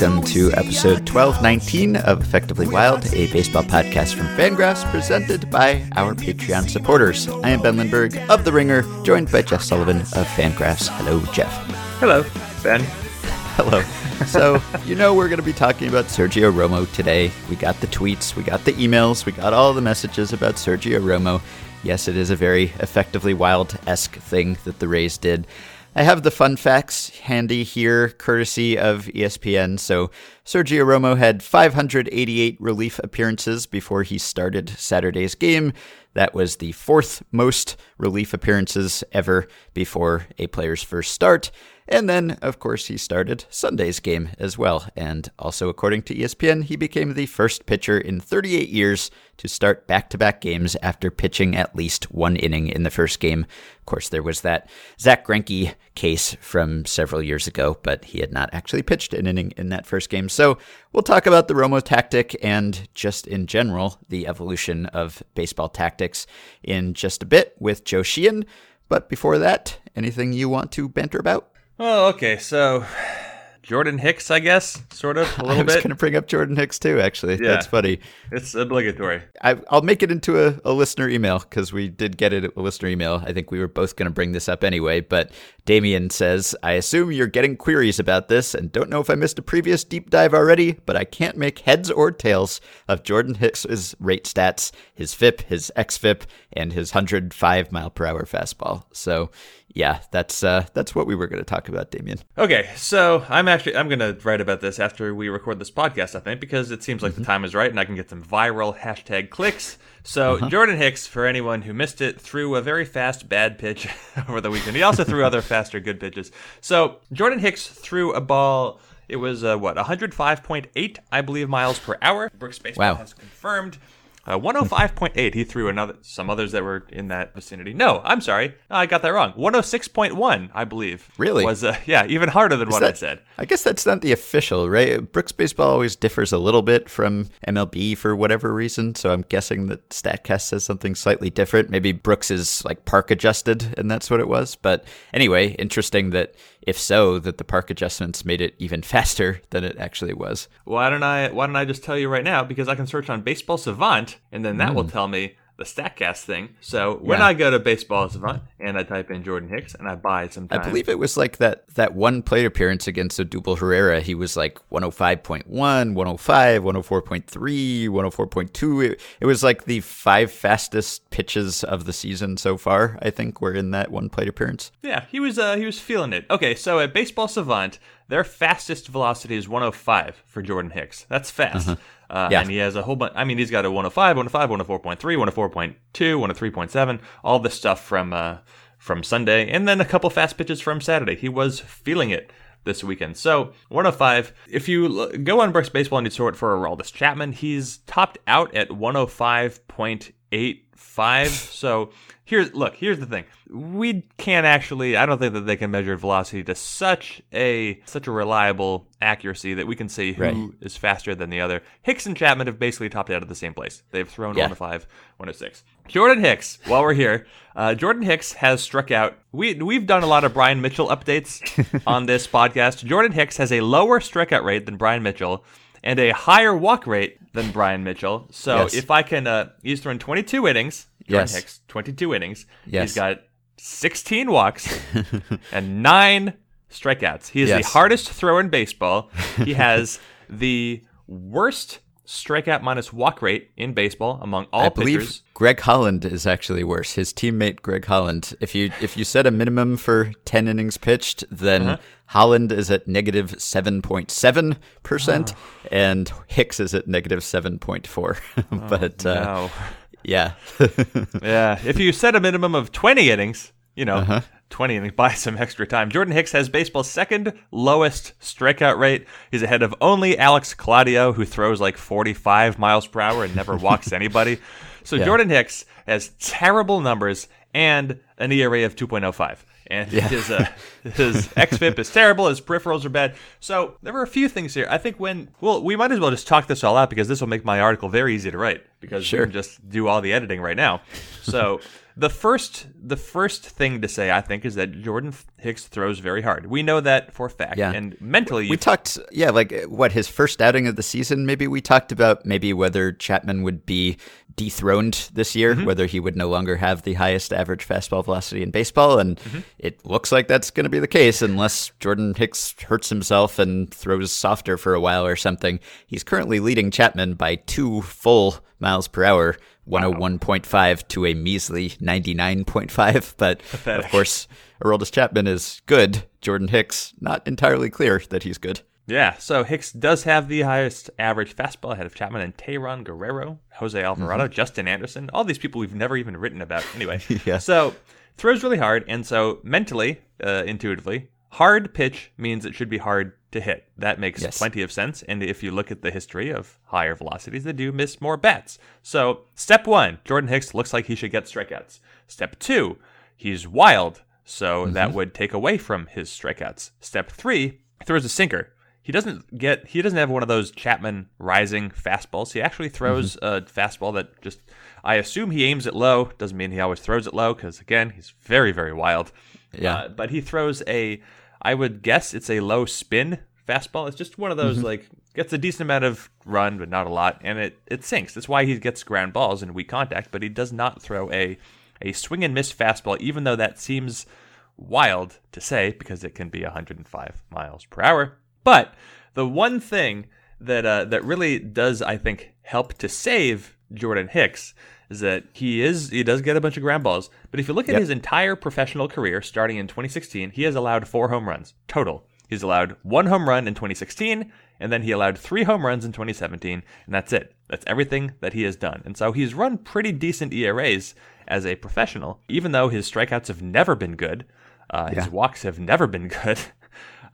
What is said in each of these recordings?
welcome to episode 1219 of Effectively Wild, a baseball podcast from Fangraphs presented by our Patreon supporters. I am Ben Lindbergh of The Ringer, joined by Jeff Sullivan of Fangraphs. Hello, Jeff. Hello, Ben. Hello. So, you know, we're going to be talking about Sergio Romo today. We got the tweets, we got the emails, we got all the messages about Sergio Romo. Yes, it is a very effectively wild esque thing that the Rays did. I have the fun facts handy here, courtesy of ESPN. So, Sergio Romo had 588 relief appearances before he started Saturday's game. That was the fourth most relief appearances ever before a player's first start. And then, of course, he started Sunday's game as well. And also, according to ESPN, he became the first pitcher in 38 years to start back to back games after pitching at least one inning in the first game. Of course, there was that Zach Greinke case from several years ago, but he had not actually pitched an inning in that first game. So we'll talk about the Romo tactic and just in general, the evolution of baseball tactics in just a bit with Joe Sheehan. But before that, anything you want to banter about? Oh, okay. So Jordan Hicks, I guess, sort of a little I was bit. going to bring up Jordan Hicks too, actually. Yeah. That's funny. It's obligatory. I, I'll make it into a, a listener email because we did get it a listener email. I think we were both going to bring this up anyway. But Damien says, I assume you're getting queries about this and don't know if I missed a previous deep dive already, but I can't make heads or tails of Jordan Hicks's rate stats, his FIP, his XFIP, and his 105 mile per hour fastball. So, yeah, that's uh, that's what we were going to talk about, Damien. Okay, so I'm actually I'm gonna write about this after we record this podcast, I think, because it seems like Mm-hmm. the time is right and I can get some viral hashtag clicks. So Uh-huh. Jordan Hicks, for anyone who missed it, threw a very fast bad pitch over the weekend. He also threw other faster good pitches. So Jordan Hicks threw a ball. It was uh, what 105.8, I believe, miles per hour. Brooks Baseball Wow. has confirmed. Uh, 105.8. He threw another some others that were in that vicinity. No, I'm sorry, I got that wrong. 106.1, I believe. Really? was uh, yeah even harder than what I said. I guess that's not the official, right? Brooks Baseball always differs a little bit from MLB for whatever reason, so I'm guessing that StatCast says something slightly different. Maybe Brooks is like park adjusted, and that's what it was. But anyway, interesting that if so, that the park adjustments made it even faster than it actually was. Why don't I why don't I just tell you right now because I can search on Baseball Savant and then that will tell me the Statcast thing. So when. Yeah. I go to Baseball Savant and I type in Jordan Hicks and I buy some I believe it was like that that one plate appearance against Odubel Herrera. He was like 105.1, 105, 104.3, 104.2. It, it was like the five fastest pitches of the season so far, I think, were in that one plate appearance. Yeah, he was uh, he was feeling it. Okay, so at Baseball Savant, their fastest velocity is 105 for Jordan Hicks. That's fast. Uh, Uh-huh. Yeah. And he has a whole bunch. I mean, he's got a 105, 105, 104.3, 104.2, 103.7, all this stuff from uh, from Sunday, and then a couple fast pitches from Saturday. He was feeling it this weekend. So 105. If you l- go on Brooks Baseball and you sort for Aroldis Chapman, he's topped out at 105.85. so here's look. Here's the thing. We can't actually. I don't think that they can measure velocity to such a such a reliable accuracy that we can say who is Right. faster than the other. Hicks and Chapman have basically topped out at the same place. They've thrown Yeah. 105, 106. Jordan Hicks, while we're here, uh, Jordan Hicks has struck out. We, we've done a lot of Brian Mitchell updates on this podcast. Jordan Hicks has a lower strikeout rate than Brian Mitchell and a higher walk rate than Brian Mitchell. So Yes. if I can, uh, he's thrown 22 innings. Jordan Yes. Hicks, 22 innings. Yes. He's got 16 walks and nine strikeouts. He is the hardest thrower in baseball. He has the worst strikeout minus walk rate in baseball among all I believe. Greg Holland is actually worse. His teammate Greg Holland. If you if you set a minimum for ten innings pitched, then Uh-huh. Holland is at negative seven point seven percent, Oh. and Hicks is at negative seven point four. but uh, No. yeah, Yeah, if you set a minimum of 20 innings, you know, Uh-huh. 20 and buy some extra time. Jordan Hicks has baseball's second lowest strikeout rate. He's ahead of only Alex Claudio, who throws like 45 miles per hour and never walks anybody. So Yeah. Jordan Hicks has terrible numbers and an ERA of 2.05. and his uh, his xFIP is terrible. His peripherals are bad. So there were a few things here. I think when well, we might as well just talk this all out because this will make my article very easy to write because Sure. we can just do all the editing right now. So the first the first thing to say I think is that Jordan Hicks throws very hard. We know that for a fact. Yeah. And mentally, We talked, yeah, like what his first outing of the season. Maybe we talked about maybe whether Chapman would be dethroned this year, Mm-hmm. whether he would no longer have the highest average fastball velocity in baseball, and Mm-hmm. it looks like that's going to be the case unless Jordan Hicks hurts himself and throws softer for a while or something. He's currently leading Chapman by two full miles per hour. 101.5 to a measly 99.5. But of course, Aroldis Chapman is good. Jordan Hicks, not entirely clear that he's good. Yeah, so Hicks does have the highest average fastball ahead of Chapman and Tayron Guerrero, Jose Alvarado, Justin Anderson, all these people we've never even written about. Anyway, Yeah. so throws really hard, and so mentally, uh, intuitively, hard pitch means it should be hard to hit. That makes Yes. plenty of sense. And if you look at the history of higher velocities, they do miss more bats. So step one, Jordan Hicks looks like he should get strikeouts. Step two, he's wild, so that would take away from his strikeouts. Step three, he throws a sinker. He doesn't get he doesn't have one of those Chapman rising fastballs. He actually throws a fastball that just I assume he aims it low. Doesn't mean he always throws it low because again he's very very wild. Yeah. Uh, but he throws a I would guess it's a low spin fastball. It's just one of those like gets a decent amount of run but not a lot, and it it sinks. That's why he gets ground balls in weak contact. But he does not throw a a swing and miss fastball, even though that seems wild to say because it can be 105 miles per hour. But the one thing that uh, that really does, I think, help to save Jordan Hicks is that he is he does get a bunch of ground balls. But if you look at Yep. his entire professional career, starting in 2016, he has allowed four home runs total. He's allowed one home run in 2016, and then he allowed three home runs in 2017, and that's it. That's everything that he has done. And so he's run pretty decent ERAs as a professional, even though his strikeouts have never been good. Uh, His walks have never been good,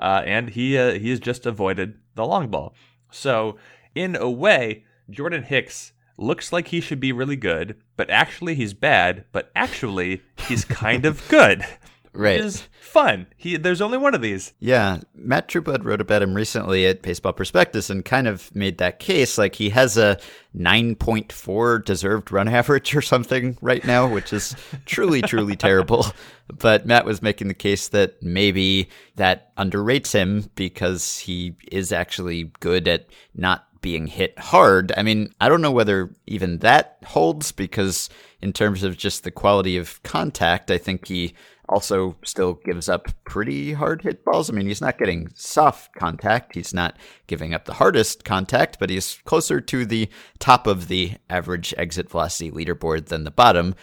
uh, and he uh, he has just avoided the long ball. So in a way, Jordan Hicks looks like he should be really good, but actually he's bad. But actually he's kind of good, Right. Which is fun. He there's only one of these. Yeah, Matt Trueblood wrote about him recently at Baseball Prospectus and kind of made that case. Like he has a 9.4 deserved run average or something right now, which is truly, truly terrible. But Matt was making the case that maybe that underrates him because he is actually good at not being hit hard. I mean, I don't know whether even that holds because, in terms of just the quality of contact, I think he also still gives up pretty hard hit balls. I mean, he's not getting soft contact. He's not giving up the hardest contact, but he's closer to the top of the average exit velocity leaderboard than the bottom.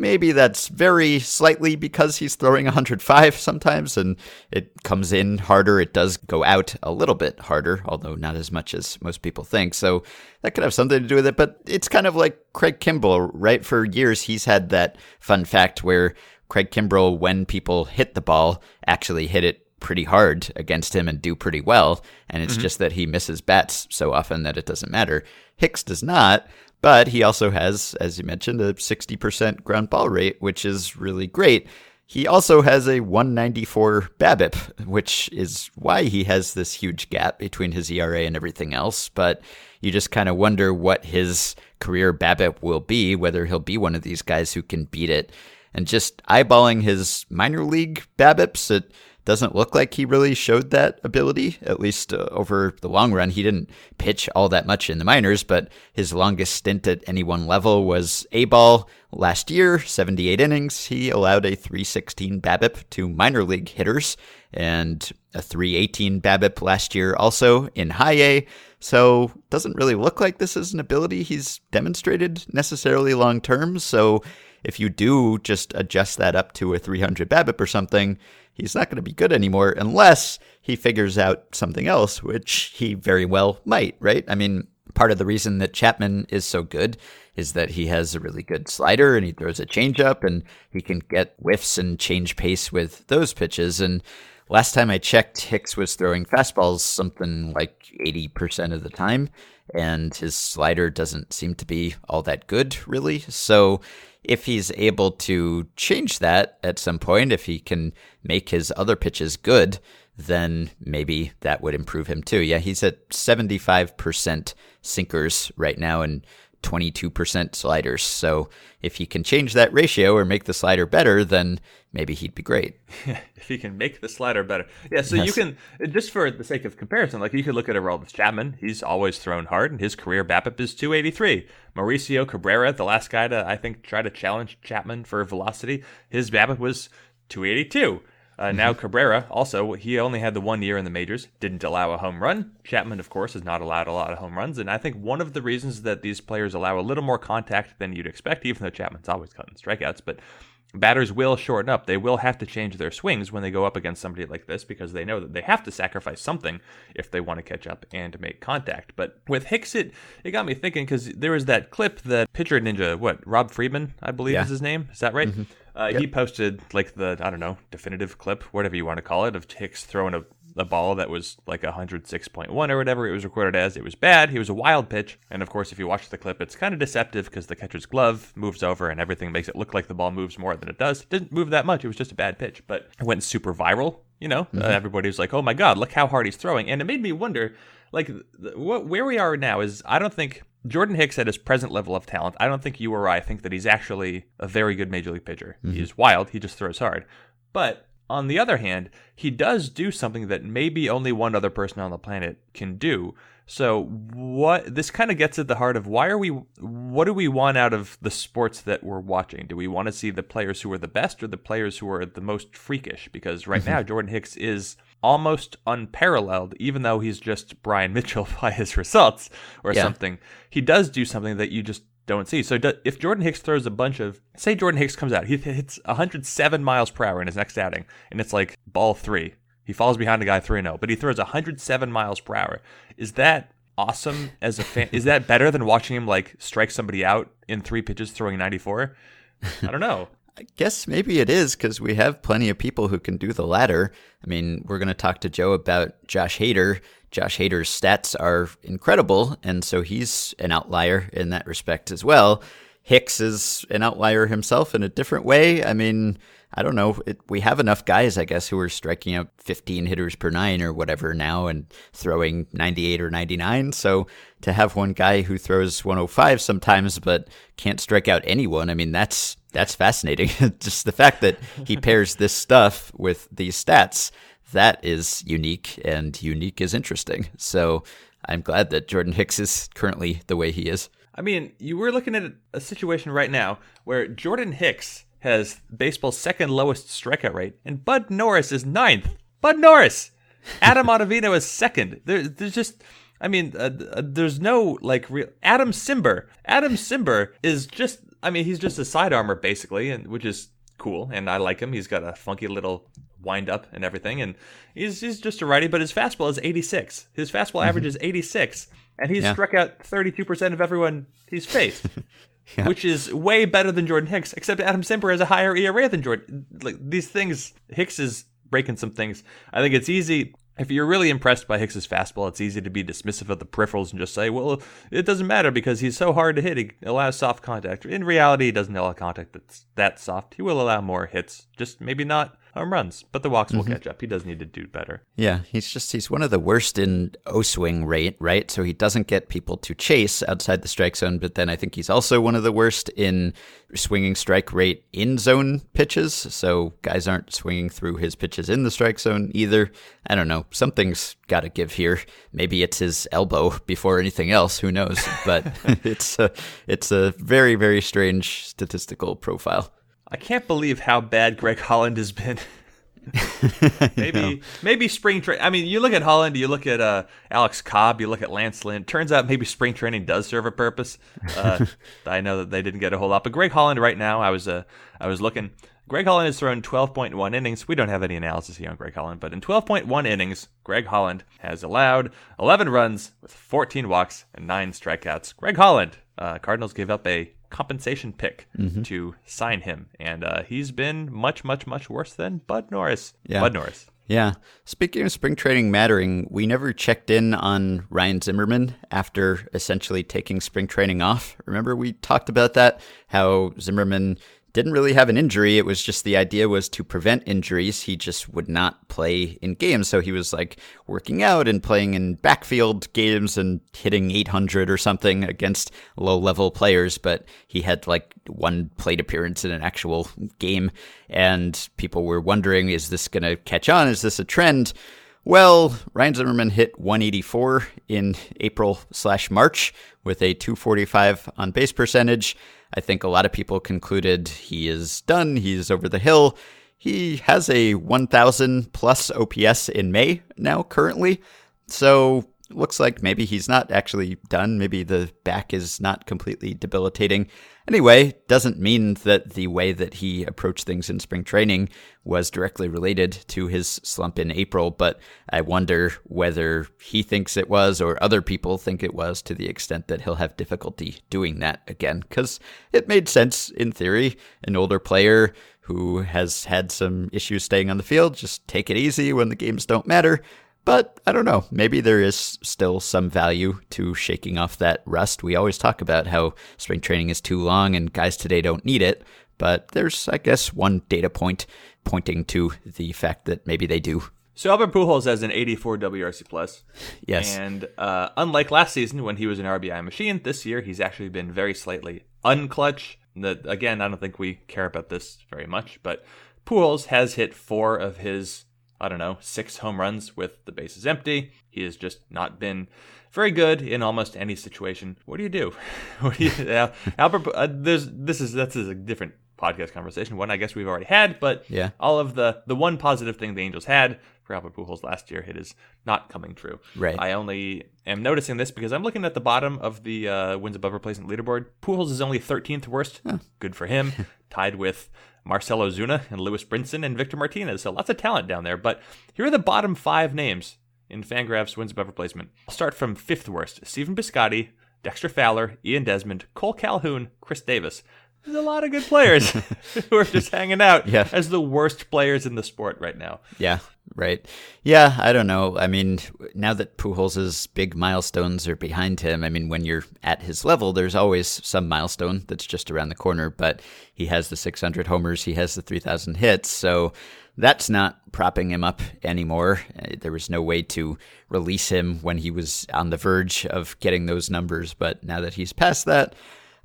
Maybe that's very slightly because he's throwing 105 sometimes and it comes in harder. It does go out a little bit harder, although not as much as most people think. So that could have something to do with it. But it's kind of like Craig Kimbrel, right? For years, he's had that fun fact where Craig Kimbrel, when people hit the ball, actually hit it pretty hard against him and do pretty well. And it's mm-hmm. just that he misses bats so often that it doesn't matter. Hicks does not, but he also has, as you mentioned, a 60% ground ball rate, which is really great. He also has a 194 BABIP, which is why he has this huge gap between his ERA and everything else. But you just kind of wonder what his career BABIP will be, whether he'll be one of these guys who can beat it. And just eyeballing his minor league BABIPs, it doesn't look like he really showed that ability, at least uh, over the long run. He didn't pitch all that much in the minors, but his longest stint at any one level was A ball last year, 78 innings. He allowed a 316 BABIP to minor league hitters and a 318 BABIP last year also in high A. So doesn't really look like this is an ability he's demonstrated necessarily long term. So if you do just adjust that up to a 300 BABIP or something, he's not going to be good anymore unless he figures out something else, which he very well might, right? I mean, part of the reason that Chapman is so good is that he has a really good slider and he throws a changeup and he can get whiffs and change pace with those pitches. And last time I checked, Hicks was throwing fastballs something like 80% of the time, and his slider doesn't seem to be all that good, really. So if he's able to change that at some point, if he can make his other pitches good, then maybe that would improve him too. Yeah, he's at 75% sinkers right now and 22% sliders. So if he can change that ratio or make the slider better, then maybe he'd be great. if he can make the slider better. Yeah, so yes. you can, just for the sake of comparison, like you could look at Aroldis Chapman. He's always thrown hard, and his career BABIP is 283. Mauricio Cabrera, the last guy to, I think, try to challenge Chapman for velocity, his BABIP was 282. Uh, mm-hmm. Now Cabrera also he only had the one year in the majors, didn't allow a home run. Chapman, of course, has not allowed a lot of home runs, and I think one of the reasons that these players allow a little more contact than you'd expect, even though Chapman's always cutting strikeouts, but batters will shorten up. They will have to change their swings when they go up against somebody like this because they know that they have to sacrifice something if they want to catch up and make contact. But with Hicks, it, it got me thinking because there was that clip that Pitcher Ninja, what, Rob Friedman, I believe yeah. is his name. Is that right? Mm-hmm. Uh, yep. He posted like the, I don't know, definitive clip, whatever you want to call it, of Hicks throwing a a ball that was like 106.1 or whatever it was recorded as. It was bad. He was a wild pitch. And of course, if you watch the clip, it's kind of deceptive because the catcher's glove moves over and everything makes it look like the ball moves more than it does. It didn't move that much. It was just a bad pitch, but it went super viral. You know, mm-hmm. uh, everybody was like, oh my God, look how hard he's throwing. And it made me wonder, like, what, where we are now is I don't think Jordan Hicks at his present level of talent, I don't think you or I think that he's actually a very good major league pitcher. Mm-hmm. He's wild. He just throws hard. But on the other hand, he does do something that maybe only one other person on the planet can do. So what this kind of gets at the heart of why are we what do we want out of the sports that we're watching? Do we want to see the players who are the best or the players who are the most freakish? Because right now. Jordan Hicks is almost unparalleled, even though he's just Brian Mitchell by his results or yeah. something. He does do something that you just don't see. So if Jordan Hicks throws a bunch of, say Jordan Hicks comes out, he hits 107 miles per hour in his next outing, and it's like ball three. He falls behind a guy 3 0, but he throws 107 miles per hour. Is that awesome as a fan? is that better than watching him like strike somebody out in three pitches throwing 94? I don't know. I guess maybe it is because we have plenty of people who can do the latter. I mean, we're going to talk to Joe about Josh Hader Josh Hader's stats are incredible, and so he's an outlier in that respect as well. Hicks is an outlier himself in a different way. I mean, I don't know. It, we have enough guys, I guess, who are striking out 15 hitters per nine or whatever now and throwing 98 or 99. So to have one guy who throws 105 sometimes but can't strike out anyone, I mean, that's that's fascinating. Just the fact that he pairs this stuff with these stats that is unique, and unique is interesting. So I'm glad that Jordan Hicks is currently the way he is. I mean, you were looking at a situation right now where Jordan Hicks has baseball's second lowest strikeout rate, and Bud Norris is ninth. Bud Norris! Adam Ottavino is second. There, there's just, I mean, uh, uh, there's no like real. Adam Cimber. Adam Cimber is just, I mean, he's just a side armor basically, and which is cool, and I like him. He's got a funky little wind up and everything. And he's, he's just a righty, but his fastball is 86. His fastball mm-hmm. average is 86. And he's yeah. struck out 32% of everyone he's faced, yeah. which is way better than Jordan Hicks, except Adam Cimber has a higher ERA than Jordan. Like these things, Hicks is breaking some things. I think it's easy if you're really impressed by Hicks's fastball, it's easy to be dismissive of the peripherals and just say, well, it doesn't matter because he's so hard to hit. He allows soft contact. In reality, he doesn't allow contact that's that soft. He will allow more hits, just maybe not home runs, but the walks will mm-hmm. catch up. He does need to do better. Yeah, he's just he's one of the worst in O swing rate, right? So he doesn't get people to chase outside the strike zone, but then I think he's also one of the worst in swinging strike rate in zone pitches. So guys aren't swinging through his pitches in the strike zone either. I don't know. Something's got to give here. Maybe it's his elbow before anything else. Who knows? But it's a, it's a very very strange statistical profile. I can't believe how bad Greg Holland has been. maybe maybe spring training. I mean, you look at Holland, you look at uh, Alex Cobb, you look at Lance Lynn. Turns out maybe spring training does serve a purpose. Uh, I know that they didn't get a whole lot, but Greg Holland right now, I was uh, I was looking. Greg Holland has thrown 12.1 innings. We don't have any analysis here on Greg Holland, but in 12.1 innings, Greg Holland has allowed 11 runs with 14 walks and nine strikeouts. Greg Holland, uh, Cardinals gave up a compensation pick mm-hmm. to sign him, and uh, he's been much, much, much worse than Bud Norris. Yeah. Bud Norris. Yeah. Speaking of spring training mattering, we never checked in on Ryan Zimmerman after essentially taking spring training off. Remember, we talked about that? How Zimmerman didn't really have an injury. It was just the idea was to prevent injuries. He just would not play in games. So he was like working out and playing in backfield games and hitting 800 or something against low level players. But he had like one plate appearance in an actual game. And people were wondering, is this going to catch on? Is this a trend? Well, Ryan Zimmerman hit 184 in April slash March with a 245 on base percentage. I think a lot of people concluded he is done. He's over the hill. He has a 1,000 plus OPS in May now, currently. So looks like maybe he's not actually done. Maybe the back is not completely debilitating. Anyway, doesn't mean that the way that he approached things in spring training was directly related to his slump in April, but I wonder whether he thinks it was or other people think it was to the extent that he'll have difficulty doing that again, because it made sense in theory. An older player who has had some issues staying on the field, just take it easy when the games don't matter. But I don't know. Maybe there is still some value to shaking off that rust. We always talk about how spring training is too long and guys today don't need it. But there's, I guess, one data point pointing to the fact that maybe they do. So Albert Pujols has an 84 WRC plus. Yes. And uh, unlike last season when he was an RBI machine, this year he's actually been very slightly unclutch. That again, I don't think we care about this very much, but Pujols has hit four of his I don't know, six home runs with the bases empty. He has just not been very good in almost any situation. What do you do? what do you, uh, Albert? Uh, there's this is that's a different podcast conversation. One I guess we've already had, but Yeah. all of the the one positive thing the Angels had for Albert Pujols last year, it is not coming true. Right. I only am noticing this because I'm looking at the bottom of the uh, wins above replacement leaderboard. Pujols is only 13th worst. Good for him. Tied with Marcell Ozuna and Lewis Brinson and Victor Martinez. So lots of talent down there. But here are the bottom five names in Fangraphs wins above replacement. I'll start from fifth worst: Steven Piscotty, Dexter Fowler, Ian Desmond, Cole Calhoun, Chris Davis. There's a lot of good players who are just hanging out Yeah. as the worst players in the sport right now. Yeah, right. Yeah, I don't know. I mean, now that Pujols' big milestones are behind him, I mean, when you're at his level, there's always some milestone that's just around the corner. But he has the 600 homers, he has the 3,000 hits, so that's not propping him up anymore. Uh, There was no way to release him when he was on the verge of getting those numbers. But now that he's past that,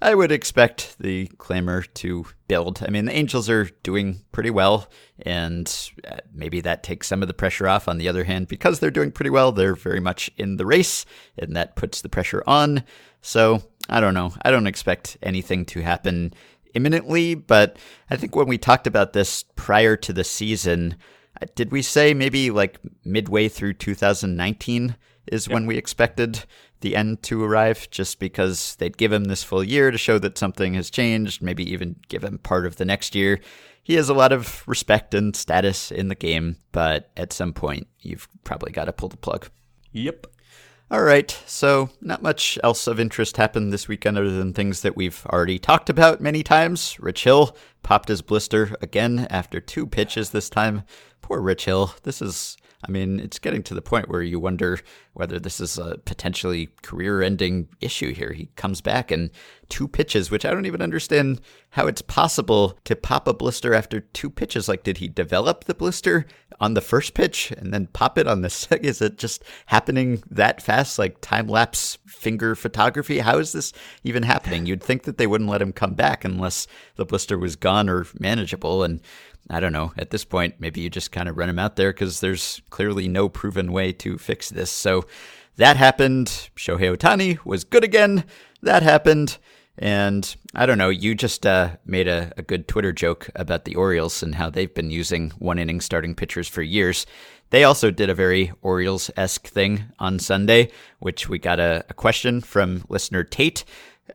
I would expect the clamor to build. I mean, the Angels are doing pretty well, and uh, maybe that takes some of the pressure off. On the other hand, because they're doing pretty well, they're very much in the race, and that puts the pressure on. So, I don't know. I don't expect anything to happen imminently, but I think when we talked about this prior to the season, uh, did we say maybe like midway through 2019 is when we expected the end to arrive just because they'd give him this full year to show that something has changed, maybe even give him part of the next year. He has a lot of respect and status in the game, but at some point, you've probably got to pull the plug. Yep. All right, so not much else of interest happened this weekend other than things that we've already talked about many times. Rich Hill popped his blister again after two pitches this time. Poor Rich Hill. This is, I mean, it's getting to the point where you wonder whether this is a potentially career ending issue here. He comes back and two pitches, which I don't even understand how it's possible to pop a blister after two pitches. Like, did he develop the blister on the first pitch and then pop it on the second? Is it just happening that fast, like time lapse finger photography? How is this even happening? You'd think that they wouldn't let him come back unless the blister was gone or manageable. And I don't know. At this point, maybe you just kind of run him out there because there's clearly no proven way to fix this. So that happened. Shohei Ohtani was good again. That happened. And I don't know, you just uh, made a, a good Twitter joke about the Orioles and how they've been using one inning starting pitchers for years. They also did a very Orioles esque thing on Sunday, which we got a, a question from listener Tate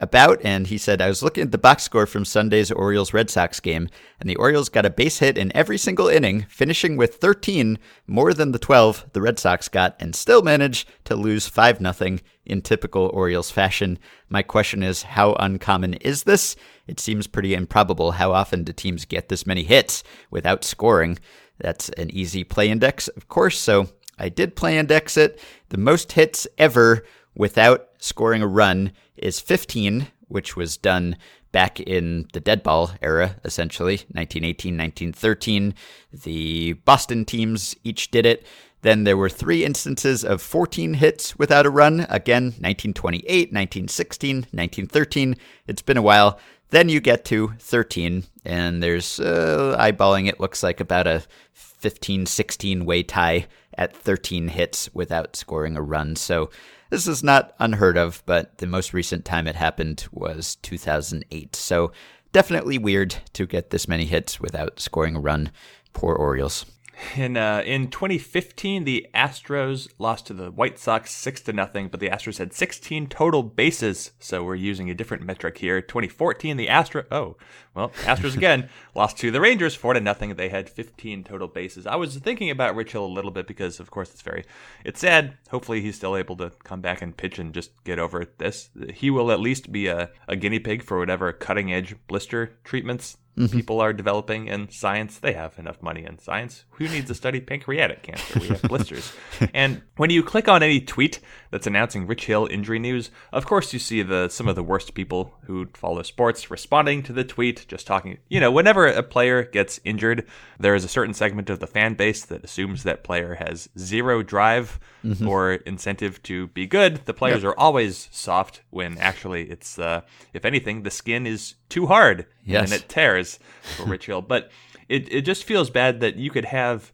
about, and he said, I was looking at the box score from Sunday's Orioles Red Sox game, and the Orioles got a base hit in every single inning, finishing with 13 more than the 12 the Red Sox got, and still managed to lose 5 0 in typical Orioles fashion. My question is, how uncommon is this? It seems pretty improbable. How often do teams get this many hits without scoring? That's an easy play index, of course. So I did play index it. The most hits ever without scoring a run is 15, which was done back in the dead ball era, essentially 1918, 1913. The Boston teams each did it. Then there were three instances of 14 hits without a run. Again, 1928, 1916, 1913. It's been a while. Then you get to 13, and there's uh, eyeballing it looks like about a 15 16 way tie at 13 hits without scoring a run. So this is not unheard of, but the most recent time it happened was 2008. So definitely weird to get this many hits without scoring a run. Poor Orioles. In uh, in 2015, the Astros lost to the White Sox six to nothing, but the Astros had 16 total bases, so we're using a different metric here. 2014, the Astro oh well Astros again lost to the Rangers four to nothing. They had 15 total bases. I was thinking about Rich Hill a little bit because, of course, it's very it's sad. Hopefully, he's still able to come back and pitch and just get over this. He will at least be a, a guinea pig for whatever cutting edge blister treatments Mm-hmm. people are developing in science. They have enough money in science. Who needs to study pancreatic cancer? We have blisters. and when you click on any tweet that's announcing Rich Hill injury news, of course you see the some of the worst people who follow sports responding to the tweet, just talking. You know, whenever a player gets injured, there is a certain segment of the fan base that assumes that player has zero drive or incentive to be good. The players are always soft when actually it's, uh, if anything, the skin is too hard Yes. and it tears for Rich Hill. But it, it just feels bad that you could have,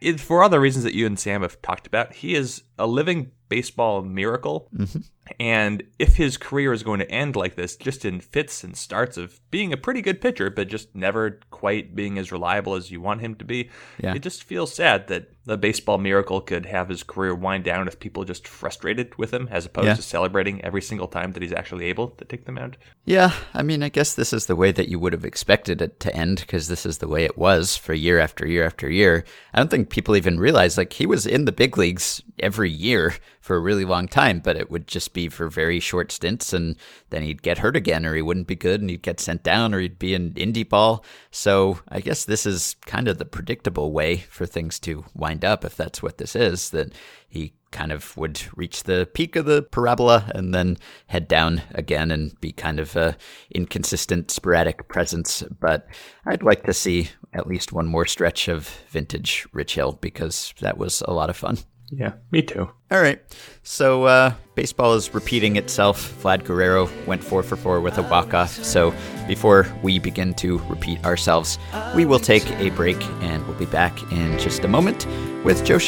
it, for other reasons that you and Sam have talked about, he is a living baseball miracle. Mm-hmm. And if his career is going to end like this, just in fits and starts of being a pretty good pitcher, but just never quite being as reliable as you want him to be, Yeah. it just feels sad that the baseball miracle could have his career wind down if people just frustrated with him, as opposed Yeah. to celebrating every single time that he's actually able to take the mound. Yeah, I mean, I guess this is the way that you would have expected it to end because this is the way it was for year after year after year. I don't think people even realize like he was in the big leagues every year for a really long time, but it would just be for very short stints and then he'd get hurt again or he wouldn't be good and he'd get sent down or he'd be in indie ball. So I guess this is kind of the predictable way for things to wind up if that's what this is, that he kind of would reach the peak of the parabola and then head down again and be kind of a inconsistent, sporadic presence. But I'd like to see at least one more stretch of vintage Rich Hill because that was a lot of fun. Yeah, me too. All right. So uh, baseball is repeating itself. Vlad Guerrero went four for four with a walk-off. So before we begin to repeat ourselves, we will take a break and we'll be back in just a moment with Joe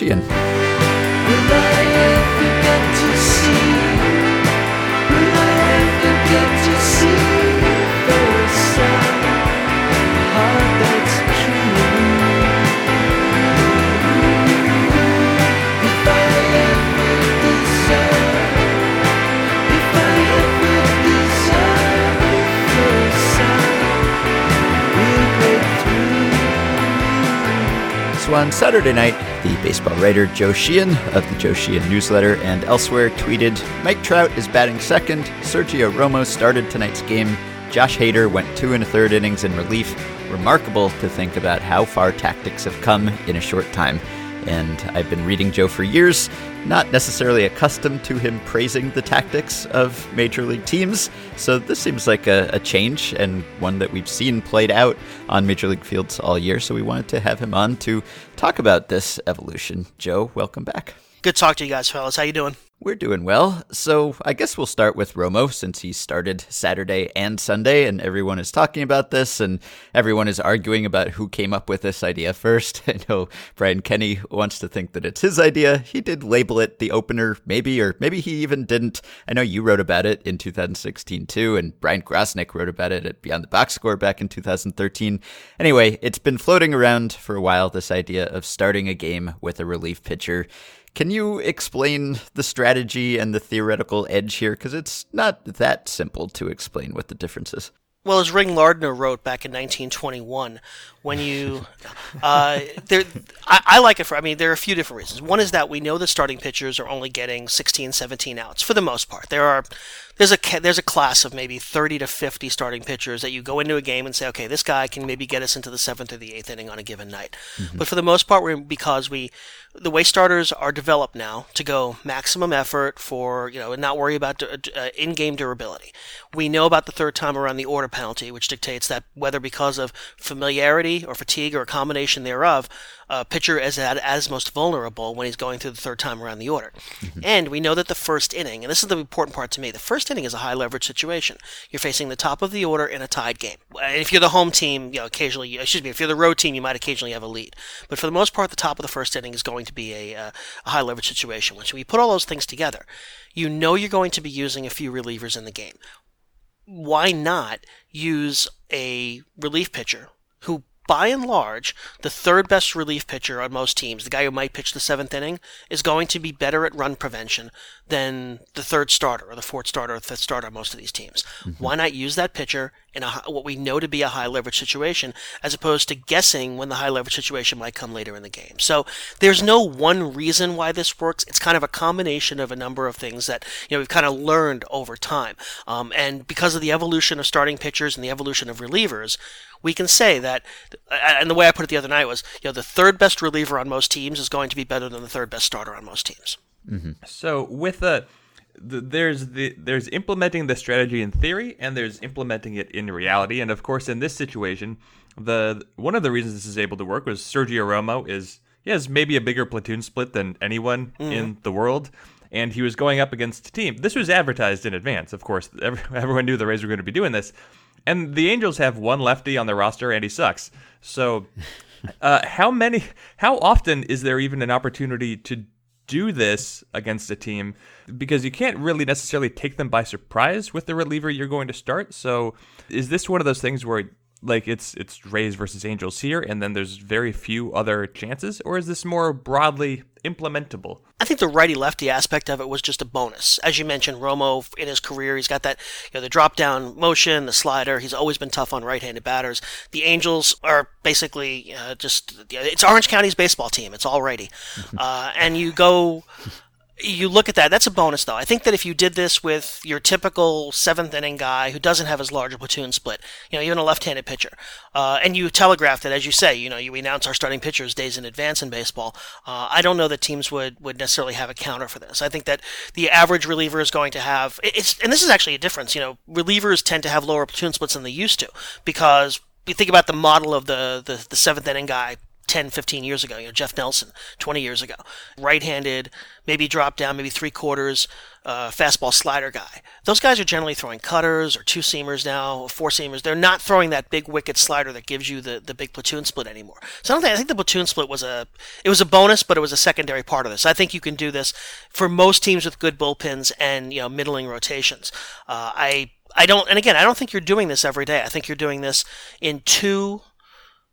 Sheehan. So on Saturday night, the baseball writer Joe Sheehan of the Joe Sheehan newsletter and elsewhere tweeted Mike Trout is batting second. Sergio Romo started tonight's game. Josh Hader went two and a third innings in relief. Remarkable to think about how far tactics have come in a short time. And I've been reading Joe for years, not necessarily accustomed to him praising the tactics of major league teams. So this seems like a, a change and one that we've seen played out on major league fields all year. So we wanted to have him on to talk about this evolution. Joe, welcome back. Good talk to you guys, fellas. How you doing? We're doing well. So I guess we'll start with Romo since he started Saturday and Sunday, and everyone is talking about this, and everyone is arguing about who came up with this idea first. I know Brian Kenny wants to think that it's his idea. He did label it the opener, maybe, or maybe he even didn't. I know you wrote about it in 2016 too, and Bryan Grosnick wrote about it at Beyond the Box Score back in 2013. Anyway, it's been floating around for a while, this idea of starting a game with a relief pitcher. Can you explain the strategy and the theoretical edge here? Because it's not that simple to explain what the difference is. Well, as Ring Lardner wrote back in 1921, when you, uh, there, I, I like it for. I mean, there are a few different reasons. One is that we know that starting pitchers are only getting 16, 17 outs for the most part. There are, there's a there's a class of maybe 30 to 50 starting pitchers that you go into a game and say, okay, this guy can maybe get us into the seventh or the eighth inning on a given night. But for the most part, we're because we the way starters are developed now to go maximum effort for you know and not worry about uh, in-game durability. We know about the third time around the order penalty, which dictates that whether because of familiarity or fatigue or a combination thereof, a pitcher is at as most vulnerable when he's going through the third time around the order. And we know that the first inning, and this is the important part to me, the first inning is a high leverage situation. You're facing the top of the order in a tied game. If you're the home team, you know, occasionally, excuse me, if you're the road team, you might occasionally have a lead. But for the most part, the top of the first inning is going to be a, uh, a high leverage situation. When we put all those things together, you know you're going to be using a few relievers in the game why not use a relief pitcher who by and large, the third best relief pitcher on most teams, the guy who might pitch the seventh inning, is going to be better at run prevention than the third starter or the fourth starter or fifth starter on most of these teams. Why not use that pitcher in a, what we know to be a high leverage situation as opposed to guessing when the high leverage situation might come later in the game? So there's no one reason why this works. It's kind of a combination of a number of things that you know we've kind of learned over time. Um, and because of the evolution of starting pitchers and the evolution of relievers, we can say that, uh, and the way I put it the other night was, you know, the third best reliever on most teams is going to be better than the third best starter on most teams. Mm-hmm. So with the, the there's the there's implementing the strategy in theory and there's implementing it in reality. And of course, in this situation, the one of the reasons this is able to work was Sergio Romo is he has maybe a bigger platoon split than anyone mm-hmm. in the world. And he was going up against a team. This was advertised in advance, of course. Every, everyone knew the Rays were going to be doing this. And the Angels have one lefty on their roster, and he sucks. So, uh, how many? How often is there even an opportunity to do this against a team? Because you can't really necessarily take them by surprise with the reliever you're going to start. So, is this one of those things where? Like it's it's Rays versus Angels here, and then there's very few other chances, or is this more broadly implementable? I think the righty lefty aspect of it was just a bonus. As you mentioned, Romo in his career, he's got that, you know, the drop down motion, the slider. He's always been tough on right handed batters. The Angels are basically uh, just, it's Orange County's baseball team. It's all righty. uh, and you go, you look at that. That's a bonus, though. I think that if you did this with your typical seventh inning guy who doesn't have as large a platoon split, you know, even a left-handed pitcher, uh, and you telegraphed it, as you say, you know, you announce our starting pitchers days in advance in baseball. Uh, I don't know that teams would would necessarily have a counter for this. I think that the average reliever is going to have it's, and this is actually a difference. You know, relievers tend to have lower platoon splits than they used to because you think about the model of the the, the seventh inning guy 10, 15 years ago, you know, Jeff Nelson, 20 years ago. Right handed, maybe drop down, maybe three quarters, uh, fastball slider guy. Those guys are generally throwing cutters or two seamers now, four seamers. They're not throwing that big wicked slider that gives you the, the big platoon split anymore. So I don't think, I think the platoon split was a, it was a bonus, but it was a secondary part of this. I think you can do this for most teams with good bullpens and, you know, middling rotations. Uh, I, I don't, and again, I don't think you're doing this every day. I think you're doing this in two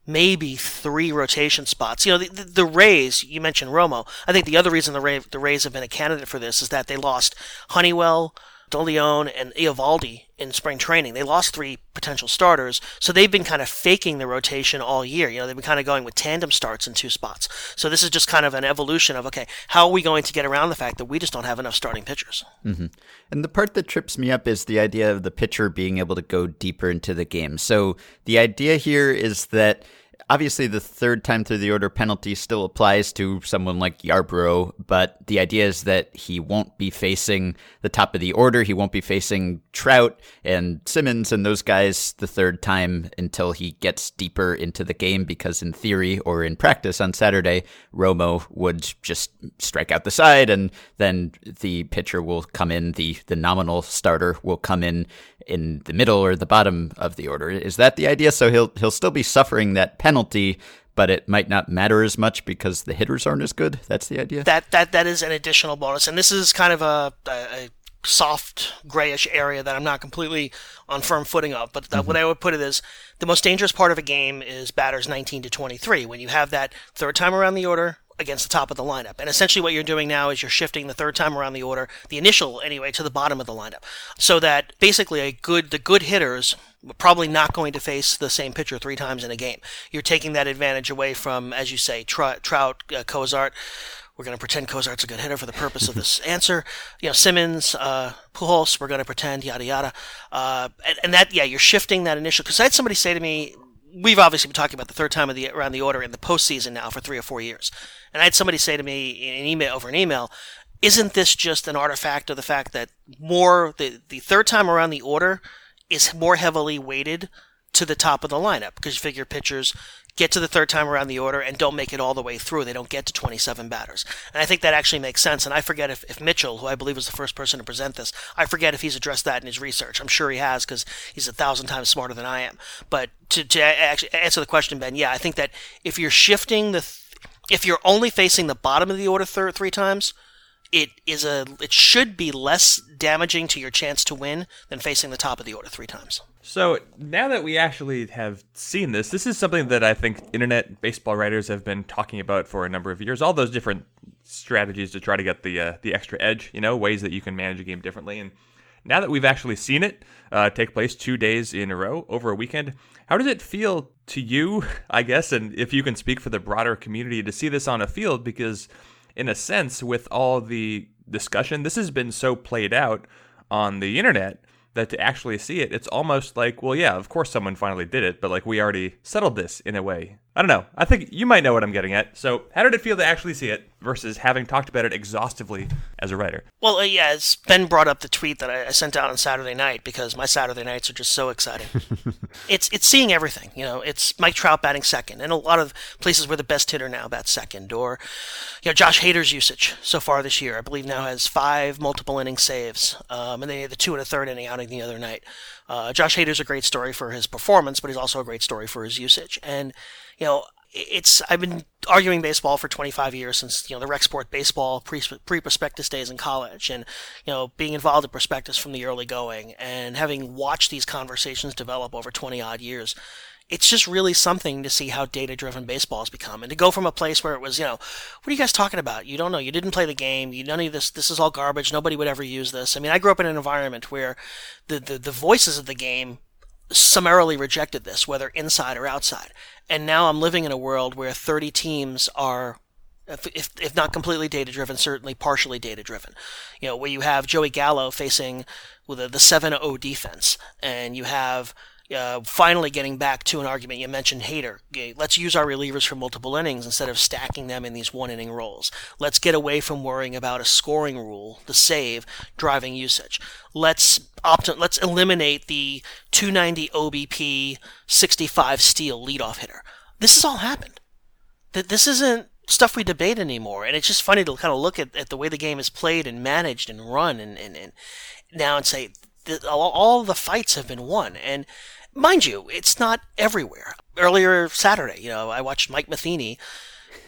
maybe three rotation spots. You know, the, the, the Rays, you mentioned Romo. I think the other reason the, Ray, the Rays have been a candidate for this is that they lost Honeywell, DeLeon, and Eovaldi in spring training. They lost three potential starters, so they've been kind of faking the rotation all year. You know, they've been kind of going with tandem starts in two spots. So this is just kind of an evolution of, okay, how are we going to get around the fact that we just don't have enough starting pitchers? Mm-hmm. And the part that trips me up is the idea of the pitcher being able to go deeper into the game. So the idea here is that obviously the third time through the order penalty still applies to someone like Yarbrough, but the idea is that he won't be facing the top of the order. He won't be facing Trout and Simmons and those guys the third time until he gets deeper into the game because in theory or in practice on Saturday, Romo would just strike out the side and then the pitcher will come in, the, the nominal starter will come in in the middle or the bottom of the order. Is that the idea? So he'll he'll still be suffering that penalty, but it might not matter as much because the hitters aren't as good. That's the idea. That that that is an additional bonus, and this is kind of a, a, soft grayish area that I'm not completely on firm footing of. But the, mm-hmm. what I would put it is the most dangerous part of a game is batters 19 to 23 when you have that third time around the order against the top of the lineup. And essentially what you're doing now is you're shifting the third time around the order, the initial anyway, to the bottom of the lineup. So that basically a good the good hitters are probably not going to face the same pitcher three times in a game. You're taking that advantage away from, as you say, Trout, Trout uh, Cozart, We're going to pretend Cozart's a good hitter for the purpose of this answer. You know, Simmons, uh, Pujols, we're going to pretend, yada, yada. Uh, and, and that, yeah, you're shifting that initial. Because I had somebody say to me, we've obviously been talking about the third time of the around the order in the postseason now for three or four years. And I had somebody say to me in an email over an email, isn't this just an artifact of the fact that more the, the third time around the order is more heavily weighted to the top of the lineup because you figure pitchers get to the third time around the order and don't make it all the way through. They don't get to 27 batters. And I think that actually makes sense. And I forget if, if Mitchell, who I believe was the first person to present this, I forget if he's addressed that in his research. I'm sure he has because he's a thousand times smarter than I am. But to, to actually answer the question, Ben, yeah, I think that if you're shifting the, th- if you're only facing the bottom of the order th- three times, it is a it should be less damaging to your chance to win than facing the top of the order three times. So now that we actually have seen this, this is something that I think internet baseball writers have been talking about for a number of years. All those different strategies to try to get the uh, the extra edge, you know, ways that you can manage a game differently. And now that we've actually seen it uh, take place two days in a row over a weekend, how does it feel to you, I guess, and if you can speak for the broader community to see this on a field? Because in a sense, with all the discussion, this has been so played out on the internet that to actually see it, it's almost like, well, yeah, of course someone finally did it, but like we already settled this in a way. I don't know. I think you might know what I'm getting at. So, how did it feel to actually see it versus having talked about it exhaustively as a writer? Well, uh, yeah, as Ben brought up the tweet that I, I sent out on Saturday night because my Saturday nights are just so exciting. it's it's seeing everything. You know, it's Mike Trout batting second, and a lot of places where the best hitter now bats second, or you know, Josh Hader's usage so far this year, I believe now has five multiple inning saves, um, and they had the two and a third inning outing the other night. Uh, Josh Hader's a great story for his performance, but he's also a great story for his usage, and you know, it's I've been arguing baseball for 25 years since you know the rec sport baseball pre prospectus days in college, and you know being involved in prospectus from the early going, and having watched these conversations develop over 20 odd years. It's just really something to see how data driven baseball has become. And to go from a place where it was, you know, what are you guys talking about? You don't know. You didn't play the game. You none of this. This is all garbage. Nobody would ever use this. I mean, I grew up in an environment where the, the, the voices of the game summarily rejected this, whether inside or outside. And now I'm living in a world where 30 teams are, if, if, if not completely data driven, certainly partially data driven. You know, where you have Joey Gallo facing with the 7 0 defense, and you have uh, finally getting back to an argument you mentioned Hader. Let's use our relievers for multiple innings instead of stacking them in these one inning roles. Let's get away from worrying about a scoring rule, the save, driving usage. Let's opt- let's eliminate the 290 OBP 65 steal leadoff hitter. This has all happened. This isn't stuff we debate anymore, and it's just funny to kind of look at, at the way the game is played and managed and run and, and, and now and say all, all the fights have been won. And mind you, it's not everywhere. Earlier Saturday, you know, I watched Mike Matheny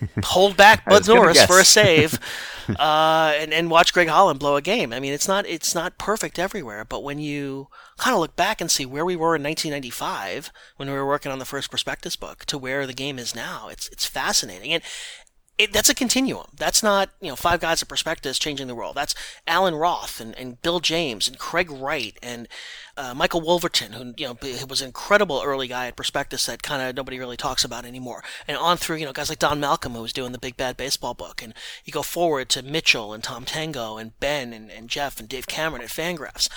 hold back Bud Norris for a save, uh, and and watch Greg Holland blow a game. I mean, it's not it's not perfect everywhere, but when you kind of look back and see where we were in 1995 when we were working on the first prospectus book to where the game is now, it's it's fascinating. And it, that's a continuum. That's not, you know, five guys at Prospectus changing the world. That's Allan Roth and, and Bill James and Craig Wright and uh, Michael Wolverton, who, you know, was an incredible early guy at Prospectus that kind of nobody really talks about anymore. And on through, you know, guys like Don Malcolm, who was doing the Big Bad Baseball book. And you go forward to Mitchel and Tom Tango and Ben and, and Jeff and Dave Cameron at Fangraphs.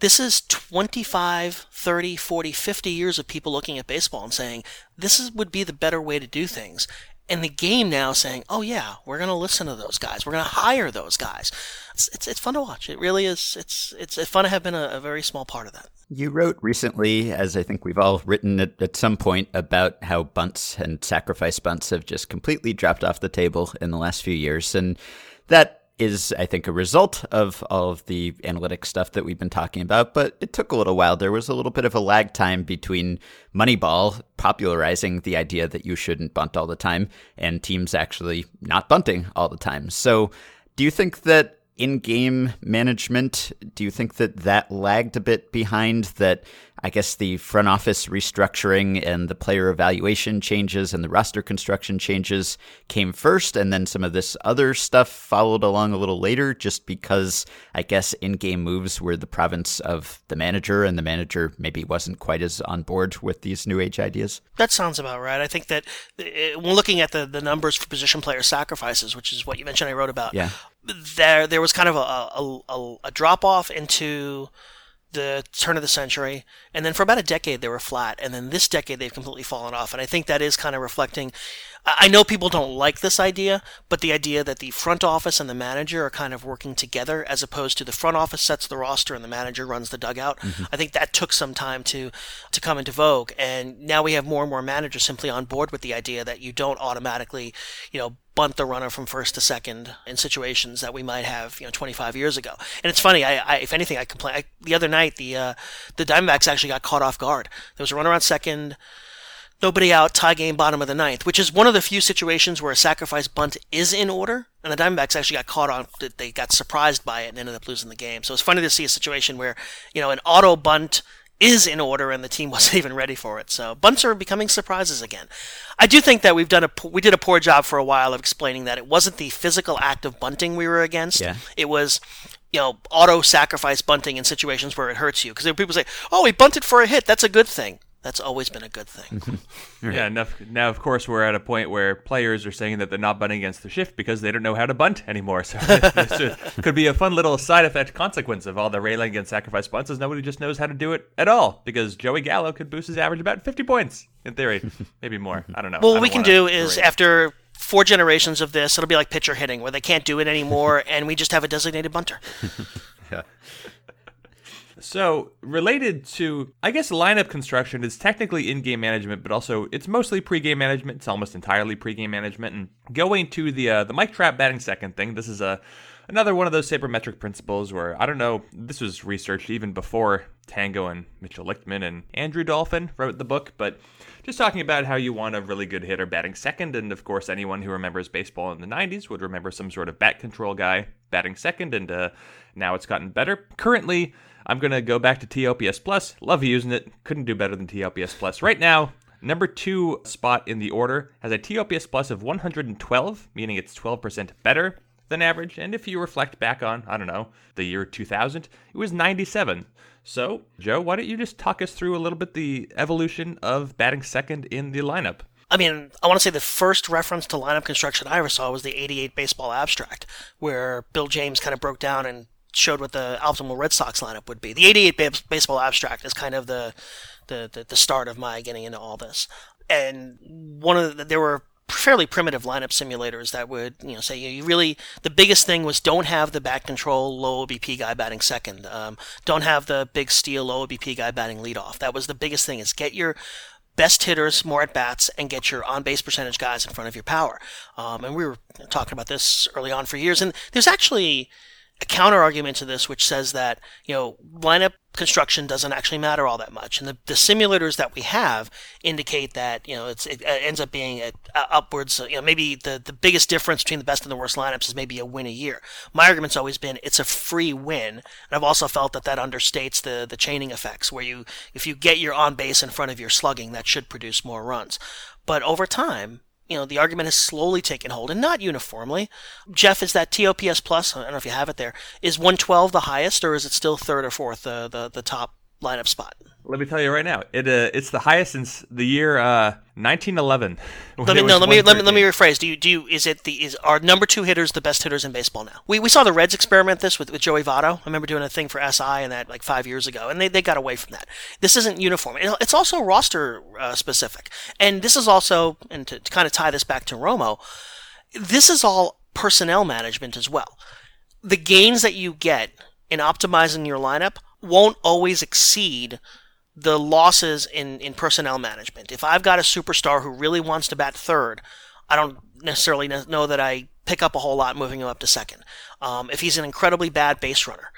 This is 25, 30, 40, 50 years of people looking at baseball and saying, this is, would be the better way to do things and the game now saying, "Oh yeah, we're going to listen to those guys. We're going to hire those guys." It's, it's, it's fun to watch. It really is. It's it's, it's fun to have been a, a, very small part of that. You wrote recently, as I think we've all written at, at some point, about how bunts and sacrifice bunts have just completely dropped off the table in the last few years, and that is, I think, a result of all of the analytic stuff that we've been talking about, but it took a little while. There was a little bit of a lag time between Moneyball popularizing the idea that you shouldn't bunt all the time and teams actually not bunting all the time. So, do you think that in game management, do you think that that lagged a bit behind? That I guess the front office restructuring and the player evaluation changes and the roster construction changes came first, and then some of this other stuff followed along a little later, just because I guess in game moves were the province of the manager, and the manager maybe wasn't quite as on board with these new age ideas. That sounds about right. I think that uh, when looking at the, the numbers for position player sacrifices, which is what you mentioned, I wrote about. Yeah. There, there was kind of a, a, a, a drop off into the turn of the century, and then for about a decade they were flat, and then this decade they've completely fallen off. And I think that is kind of reflecting. I know people don't like this idea, but the idea that the front office and the manager are kind of working together, as opposed to the front office sets the roster and the manager runs the dugout. Mm-hmm. I think that took some time to to come into vogue, and now we have more and more managers simply on board with the idea that you don't automatically, you know, bunt the runner from first to second in situations that we might have, you know, 25 years ago. And it's funny. I, I if anything, I complain. I, the other night, the uh, the Diamondbacks actually got caught off guard. There was a runner on second, nobody out, tie game, bottom of the ninth, which is one of the few situations where a sacrifice bunt is in order. And the Diamondbacks actually got caught on. They got surprised by it and ended up losing the game. So it's funny to see a situation where you know an auto bunt is in order and the team wasn't even ready for it. So bunts are becoming surprises again. I do think that we've done a we did a poor job for a while of explaining that it wasn't the physical act of bunting we were against. Yeah. It was you know auto sacrifice bunting in situations where it hurts you because people say, "Oh, he bunted for a hit. That's a good thing." That's always been a good thing. Yeah, now, now of course we're at a point where players are saying that they're not bunting against the shift because they don't know how to bunt anymore. So this could be a fun little side effect consequence of all the railing against sacrifice bunts is nobody just knows how to do it at all because Joey Gallo could boost his average about 50 points in theory, maybe more. I don't know. Well, don't what we can do is berate. after four generations of this, it'll be like pitcher hitting, where they can't do it anymore, and we just have a designated bunter. So, related to, I guess, lineup construction is technically in game management, but also it's mostly pre-game management. It's almost entirely pre-game management. And going to the uh, the Mike Trout batting second thing, this is a another one of those sabermetric principles where I don't know. This was researched even before Tango and Mitchel Lichtman and Andrew Dolphin wrote the book, but just talking about how you want a really good hitter batting second, and of course, anyone who remembers baseball in the '90s would remember some sort of bat control guy batting second, and uh, now it's gotten better. Currently. I'm going to go back to TOPS Plus. Love using it. Couldn't do better than TOPS Plus. Right now, number two spot in the order has a TOPS Plus of 112, meaning it's 12% better than average. And if you reflect back on, I don't know, the year 2000, it was 97. So, Joe, why don't you just talk us through a little bit the evolution of batting second in the lineup? I mean, I want to say the first reference to lineup construction I ever saw was the 88 baseball abstract, where Bill James kind of broke down and showed what the optimal Red Sox lineup would be. The 88 baseball abstract is kind of the, the, the, the start of my getting into all this. And one of the, there were fairly primitive lineup simulators that would, you know, say you really, the biggest thing was don't have the bat control low OBP guy batting second. Um, don't have the big steal low OBP guy batting leadoff. That was the biggest thing is get your best hitters more at bats and get your on base percentage guys in front of your power. Um, and we were talking about this early on for years. And there's actually a counter argument to this, which says that you know lineup construction doesn't actually matter all that much, and the, the simulators that we have indicate that you know it's, it ends up being a, a upwards. You know, maybe the the biggest difference between the best and the worst lineups is maybe a win a year. My argument's always been it's a free win, and I've also felt that that understates the the chaining effects, where you if you get your on base in front of your slugging, that should produce more runs. But over time, you know, the argument has slowly taken hold, and not uniformly. Jeff, is that TOPS plus? I don't know if you have it there. Is 112 the highest, or is it still third or fourth, the the top lineup spot? Let me tell you right now, it uh, it's the highest since the year uh, 1911. Let me no. Let me let me let me rephrase. Do you do you, is it the is are number two hitters the best hitters in baseball now? We, we saw the Reds experiment this with, with Joey Votto. I remember doing a thing for SI and that like five years ago, and they, they got away from that. This isn't uniform. It- It's also roster uh, specific, and this is also and to, to kind of tie this back to Romo, this is all personnel management as well. The gains that you get in optimizing your lineup won't always exceed the losses in, in personnel management. If I've got a superstar who really wants to bat third, I don't necessarily know that I pick up a whole lot moving him up to second. Um, if he's an incredibly bad base runner,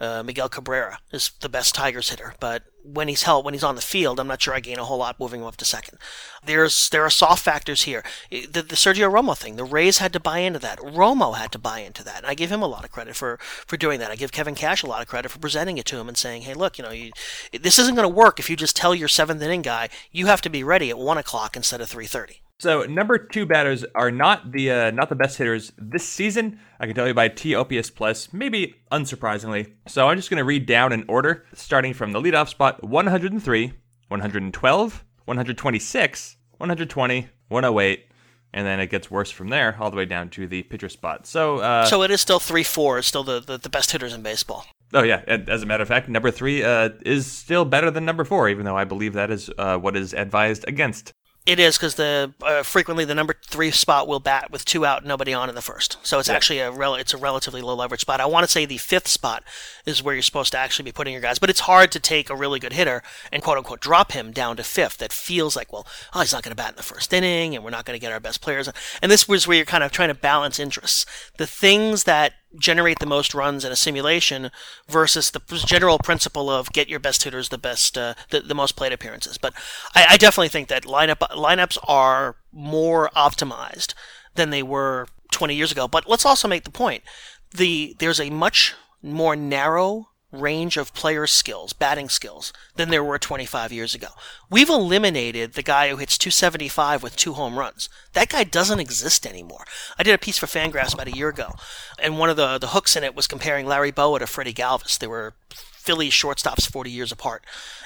Uh, Miguel Cabrera is the best Tigers hitter, but when he's held, when he's on the field, I'm not sure I gain a whole lot moving him up to second. There's there are soft factors here. The, the Sergio Romo thing, the Rays had to buy into that. Romo had to buy into that, and I give him a lot of credit for for doing that. I give Kevin Cash a lot of credit for presenting it to him and saying, "Hey, look, you know, you, this isn't going to work if you just tell your seventh inning guy you have to be ready at one o'clock instead of three thirty. So number two batters are not the uh, not the best hitters this season. I can tell you by T OPS plus, maybe unsurprisingly. So I'm just going to read down in order, starting from the leadoff spot: 103, 112, 126, 120, 108, and then it gets worse from there, all the way down to the pitcher spot. So, uh, So it is still three four, is still the, the, the best hitters in baseball. oh yeah, as a matter of fact, number three uh, is still better than number four, even though I believe that is uh, what is advised against. It is because the uh, frequently the number three spot will bat with two out, nobody on in the first. So it's actually a rel- it's a relatively low leverage spot. I want to say the fifth spot is where you're supposed to actually be putting your guys, but it's hard to take a really good hitter and quote unquote drop him down to fifth. That feels like well, oh, he's not going to bat in the first inning, and we're not going to get our best players. And this was where you're kind of trying to balance interests. The things that generate the most runs in a simulation versus the general principle of get your best hitters the best uh, the, the most plate appearances. But I, I definitely think that lineup lineups are more optimized than they were 20 years ago. But let's also make the point the there's a much more narrow range of player skills, batting skills, than there were 25 years ago. We've eliminated the guy who hits 275 with two home runs. That guy doesn't exist anymore. I did a piece for Fangraphs about a year ago, and one of the, the hooks in it was comparing Larry Bowa to Freddie Galvis. They were Phillies shortstops 40 years apart,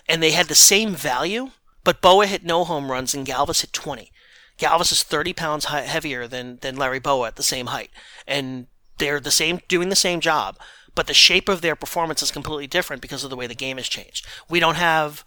and they had the same value, but Bowa hit no home runs and Galvis hit 20. Galvis is 30 pounds heavier than, than Larry Bowa at the same height, and they're the same, doing the same job but the shape of their performance is completely different because of the way the game has changed. We don't have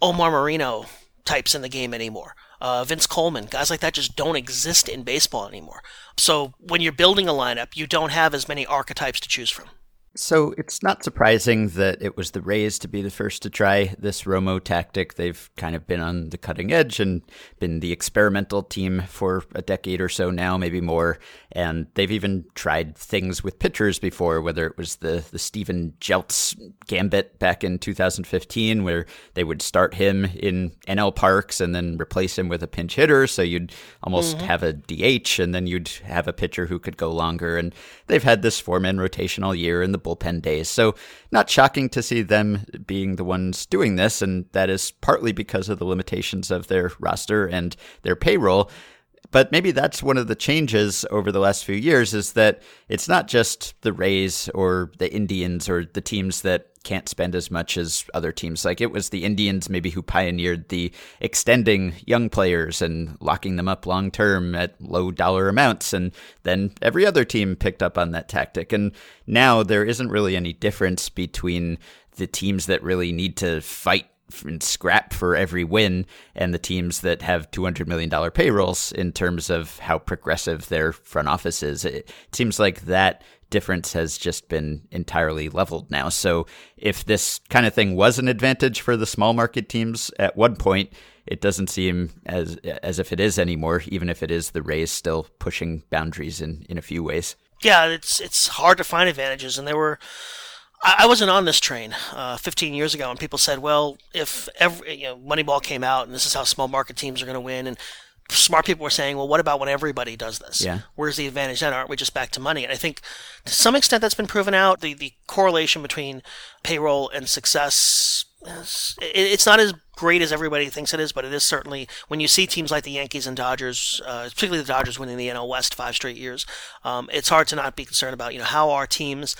Omar Moreno types in the game anymore. Uh, Vince Coleman, guys like that just don't exist in baseball anymore. So when you're building a lineup, you don't have as many archetypes to choose from. So it's not surprising that it was the Rays to be the first to try this Romo tactic. They've kind of been on the cutting edge and been the experimental team for a decade or so now, maybe more. And they've even tried things with pitchers before, whether it was the, the Steven Jeltz gambit back in 2015, where they would start him in NL Parks and then replace him with a pinch hitter. So you'd almost mm-hmm. have a DH and then you'd have a pitcher who could go longer. And they've had this four man rotation all year in the bullpen days. So, not shocking to see them being the ones doing this, and that is partly because of the limitations of their roster and their payroll. But maybe that's one of the changes over the last few years is that it's not just the Rays or the Indians or the teams that can't spend as much as other teams. Like it was the Indians maybe who pioneered the extending young players and locking them up long term at low dollar amounts. And then every other team picked up on that tactic. And now there isn't really any difference between the teams that really need to fight and scrap for every win and the teams that have $200 million payrolls in terms of how progressive their front office is. It seems like that difference has just been entirely leveled now. So if this kind of thing was an advantage for the small market teams at one point, it doesn't seem as as if it is anymore, even if it is the Rays still pushing boundaries in, in a few ways. Yeah, it's it's hard to find advantages, and there were. I wasn't on this train uh, 15 years ago, and people said, "Well, if every you know, Moneyball came out, and this is how small market teams are going to win," and smart people were saying, "Well, what about when everybody does this? Yeah. Where's the advantage then? Aren't we just back to money?" And I think to some extent that's been proven out. The the correlation between payroll and success. is- it- It's not as great as everybody thinks it is, but it is certainly when you see teams like the Yankees and Dodgers, uh, particularly the Dodgers winning the NL West five straight years. Um, it's hard to not be concerned about you know how our teams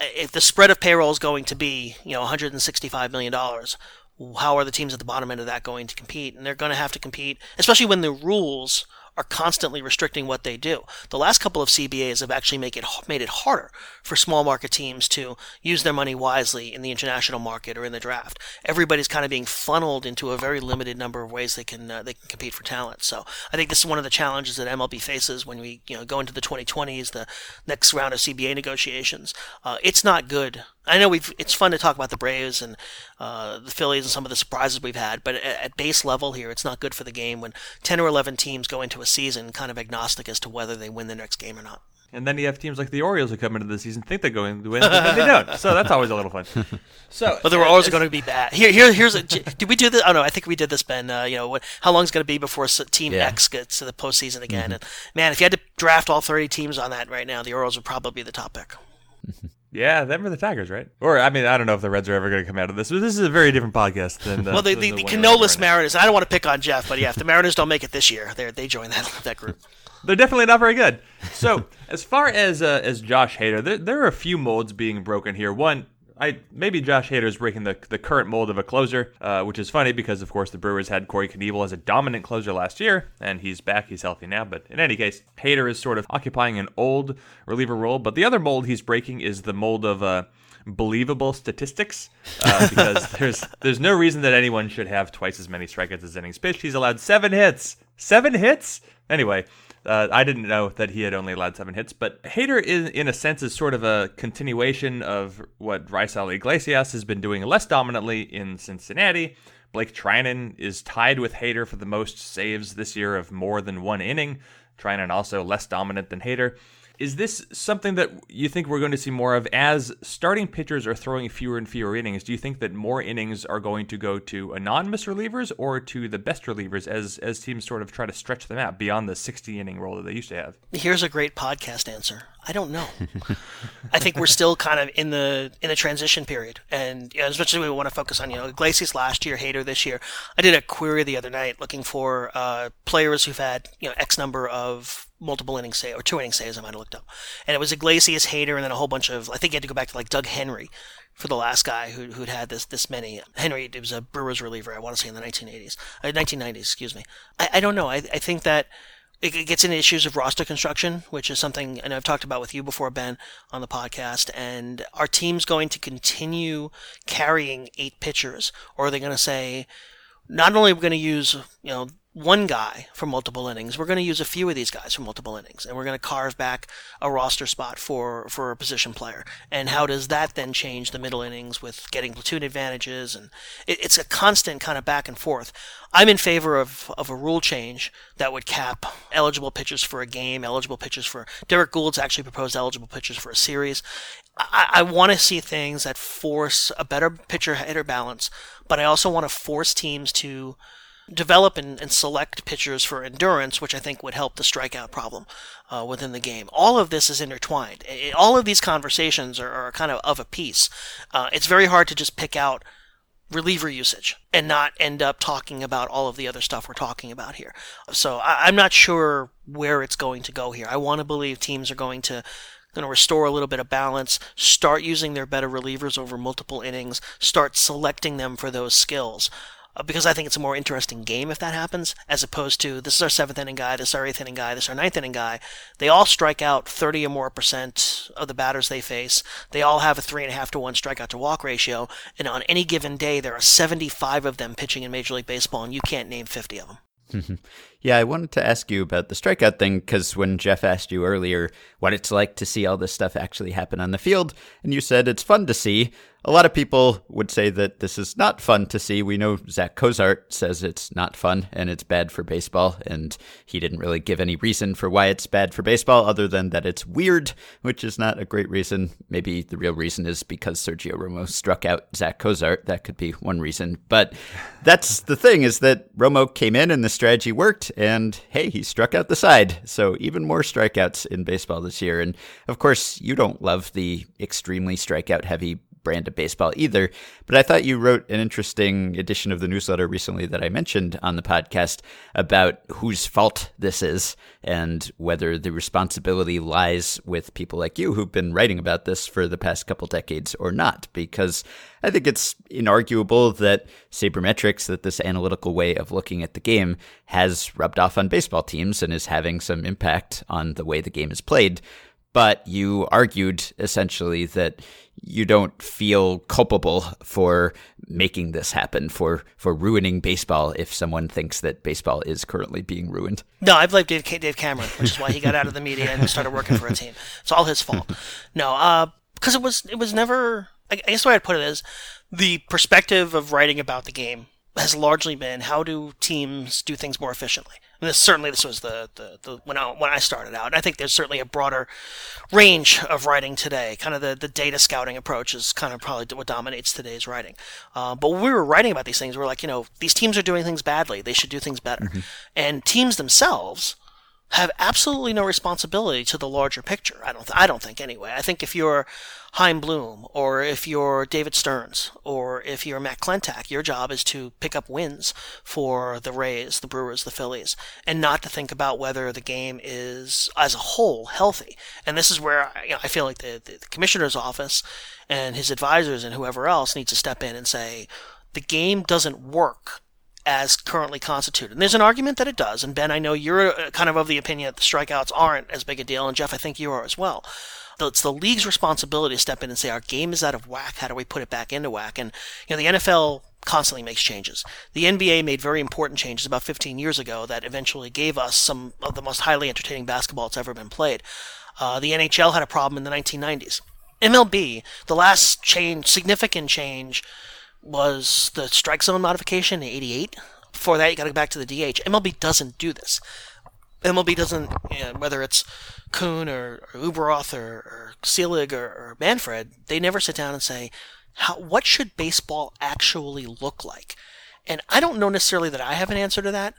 if the spread of payroll is going to be, you know, 165 million dollars, how are the teams at the bottom end of that going to compete? And they're going to have to compete, especially when the rules are constantly restricting what they do. The last couple of CBAs have actually make it made it harder for small market teams to use their money wisely in the international market or in the draft. Everybody's kind of being funneled into a very limited number of ways they can uh, they can compete for talent. So I think this is one of the challenges that MLB faces when we you know go into the 2020s, the next round of CBA negotiations. Uh, it's not good. I know we've. It's fun to talk about the Braves and uh, the Phillies and some of the surprises we've had, but at, at base level here, it's not good for the game when 10 or 11 teams go into a season kind of agnostic as to whether they win the next game or not. And then you have teams like the Orioles who come into the season think they're going to win, but then they don't. So that's always a little fun. So, But they were always going to be bad. Here, here, here's a. Did we do this? Oh no, I think we did this, Ben. Uh, you know, what, how long is going to be before Team Yeah. X gets to the postseason again? And man, if you had to draft all 30 teams on that right now, the Orioles would probably be the top pick. yeah, them are the Tigers, right? Or I mean, I don't know if the Reds are ever going to come out of this, but this is a very different podcast than the, Well, the, the, the the one we're Canolus running. Mariners. I don't want to pick on Jeff, but yeah, if the Mariners don't make it this year, they they join that that group. They're definitely not very good. So, as far as uh, as Josh Hader, there, there are a few molds being broken here. One, I maybe Josh Hader is breaking the the current mold of a closer, uh, which is funny because of course the Brewers had Corey Knebel as a dominant closer last year, and he's back, he's healthy now. But in any case, Hader is sort of occupying an old reliever role. But the other mold he's breaking is the mold of uh, believable statistics, uh, because there's there's no reason that anyone should have twice as many strikeouts as innings pitched. He's allowed seven hits, seven hits. Anyway, uh, I didn't know that he had only allowed seven hits, but Hader, is, in a sense, is sort of a continuation of what Raisel Iglesias has been doing less dominantly in Cincinnati. Blake Treinen is tied with Hader for the most saves this year of more than one inning. Treinen also less dominant than Hader. Is this something that you think we're going to see more of as starting pitchers are throwing fewer and fewer innings? Do you think that more innings are going to go to anonymous relievers or to the best relievers as as teams sort of try to stretch them out beyond the 60 inning role that they used to have? Here's a great podcast answer. I don't know. I think we're still kind of in the in the transition period, and you know, as much as we want to focus on you know Iglesias last year, Hader this year. I did a query the other night looking for uh, players who've had you know X number of multiple inning save or two inning saves. I might have looked up, and it was Iglesias, Hader, and then a whole bunch of. I think you had to go back to like Doug Henry for the last guy who who'd had this this many. Henry it was a Brewers reliever. I want to say in the 1980s, uh, 1990s. Excuse me. I, I don't know. I I think that it gets into issues of roster construction, which is something I know I've talked about with you before, Ben, on the podcast. And are teams going to continue carrying eight pitchers, or are they going to say, not only are we going to use, you know, one guy for multiple innings, we're going to use a few of these guys for multiple innings, and we're going to carve back a roster spot for for a position player. And how does that then change the middle innings with getting platoon advantages? And it, it's a constant kind of back and forth. I'm in favor of, of a rule change that would cap eligible pitchers for a game, eligible pitchers for Derrick Goold's actually proposed eligible pitchers for a series. I, I want to see things that force a better pitcher hitter balance, but I also want to force teams to develop and, and select pitchers for endurance, which I think would help the strikeout problem uh, within the game. All of this is intertwined. All of these conversations are, are kind of of a piece. Uh, it's very hard to just pick out reliever usage and not end up talking about all of the other stuff we're talking about here. So I, I'm not sure where it's going to go here. I want to believe teams are going to going to restore a little bit of balance, start using their better relievers over multiple innings, start selecting them for those skills. Uh, because I think it's a more interesting game if that happens, as opposed to this is our seventh inning guy, this is our eighth inning guy, this is our ninth inning guy. They all strike out 30 or more percent of the batters they face. They all have a three and a half to one strikeout to walk ratio, and on any given day, there are 75 of them pitching in Major League Baseball, and you can't name 50 of them. Yeah, I wanted to ask you about the strikeout thing because when Jeff asked you earlier what it's like to see all this stuff actually happen on the field, and you said it's fun to see, a lot of people would say that this is not fun to see. We know Zach Cozart says it's not fun and it's bad for baseball, and he didn't really give any reason for why it's bad for baseball other than that it's weird, which is not a great reason. Maybe the real reason is because Sergio Romo struck out Zach Cozart. That could be one reason. But that's the thing is that Romo came in and the strategy worked, and hey, he struck out the side. So even more strikeouts in baseball this year. And of course, you don't love the extremely strikeout heavy brand of baseball either. But I thought you wrote an interesting edition of the newsletter recently that I mentioned on the podcast about whose fault this is and whether the responsibility lies with people like you who've been writing about this for the past couple decades or not. Because I think it's inarguable that sabermetrics, that this analytical way of looking at the game, has rubbed off on baseball teams and is having some impact on the way the game is played but you argued essentially that you don't feel culpable for making this happen for for ruining baseball if someone thinks that baseball is currently being ruined No, I blame Dave, Dave Cameron, which is why he got out of the media and started working for a team. It's all his fault. No, uh, because it was it was never. I guess the way I'd put it is the perspective of writing about the game has largely been how do teams do things more efficiently. And this, certainly, this was the, the, the when I when I started out. And I think there's certainly a broader range of writing today. Kind of the, the data scouting approach is kind of probably what dominates today's writing. Uh, but when we were writing about these things, we are like, you know, these teams are doing things badly. They should do things better. And teams themselves have absolutely no responsibility to the larger picture. I don't. Th- I don't think anyway. I think if you're Chaim Bloom or if you're David Stearns or if you're Matt Klentak, your job is to pick up wins for the Rays, the Brewers, the Phillies, and not to think about whether the game is as a whole healthy. And this is where you know, I feel like the, the commissioner's office and his advisors and whoever else needs to step in and say the game doesn't work as currently constituted. And there's an argument that it does. And Ben, I know you're uh, kind of of the opinion that the strikeouts aren't as big a deal. And Jeff, I think you are as well. It's the league's responsibility to step in and say our game is out of whack. How do we put it back into whack? And you know, the NFL constantly makes changes. The NBA made very important changes about 15 years ago that eventually gave us some of the most highly entertaining basketball that's ever been played. Uh, the NHL had a problem in the 1990s. MLB, the last change, significant change was the strike zone modification in 88. Before that, you got to go back to the DH. MLB doesn't do this. MLB doesn't, you know, whether it's Kuhn or, or Ueberroth or, or Selig or, or Manfred, they never sit down and say, how, what should baseball actually look like? And I don't know necessarily that I have an answer to that,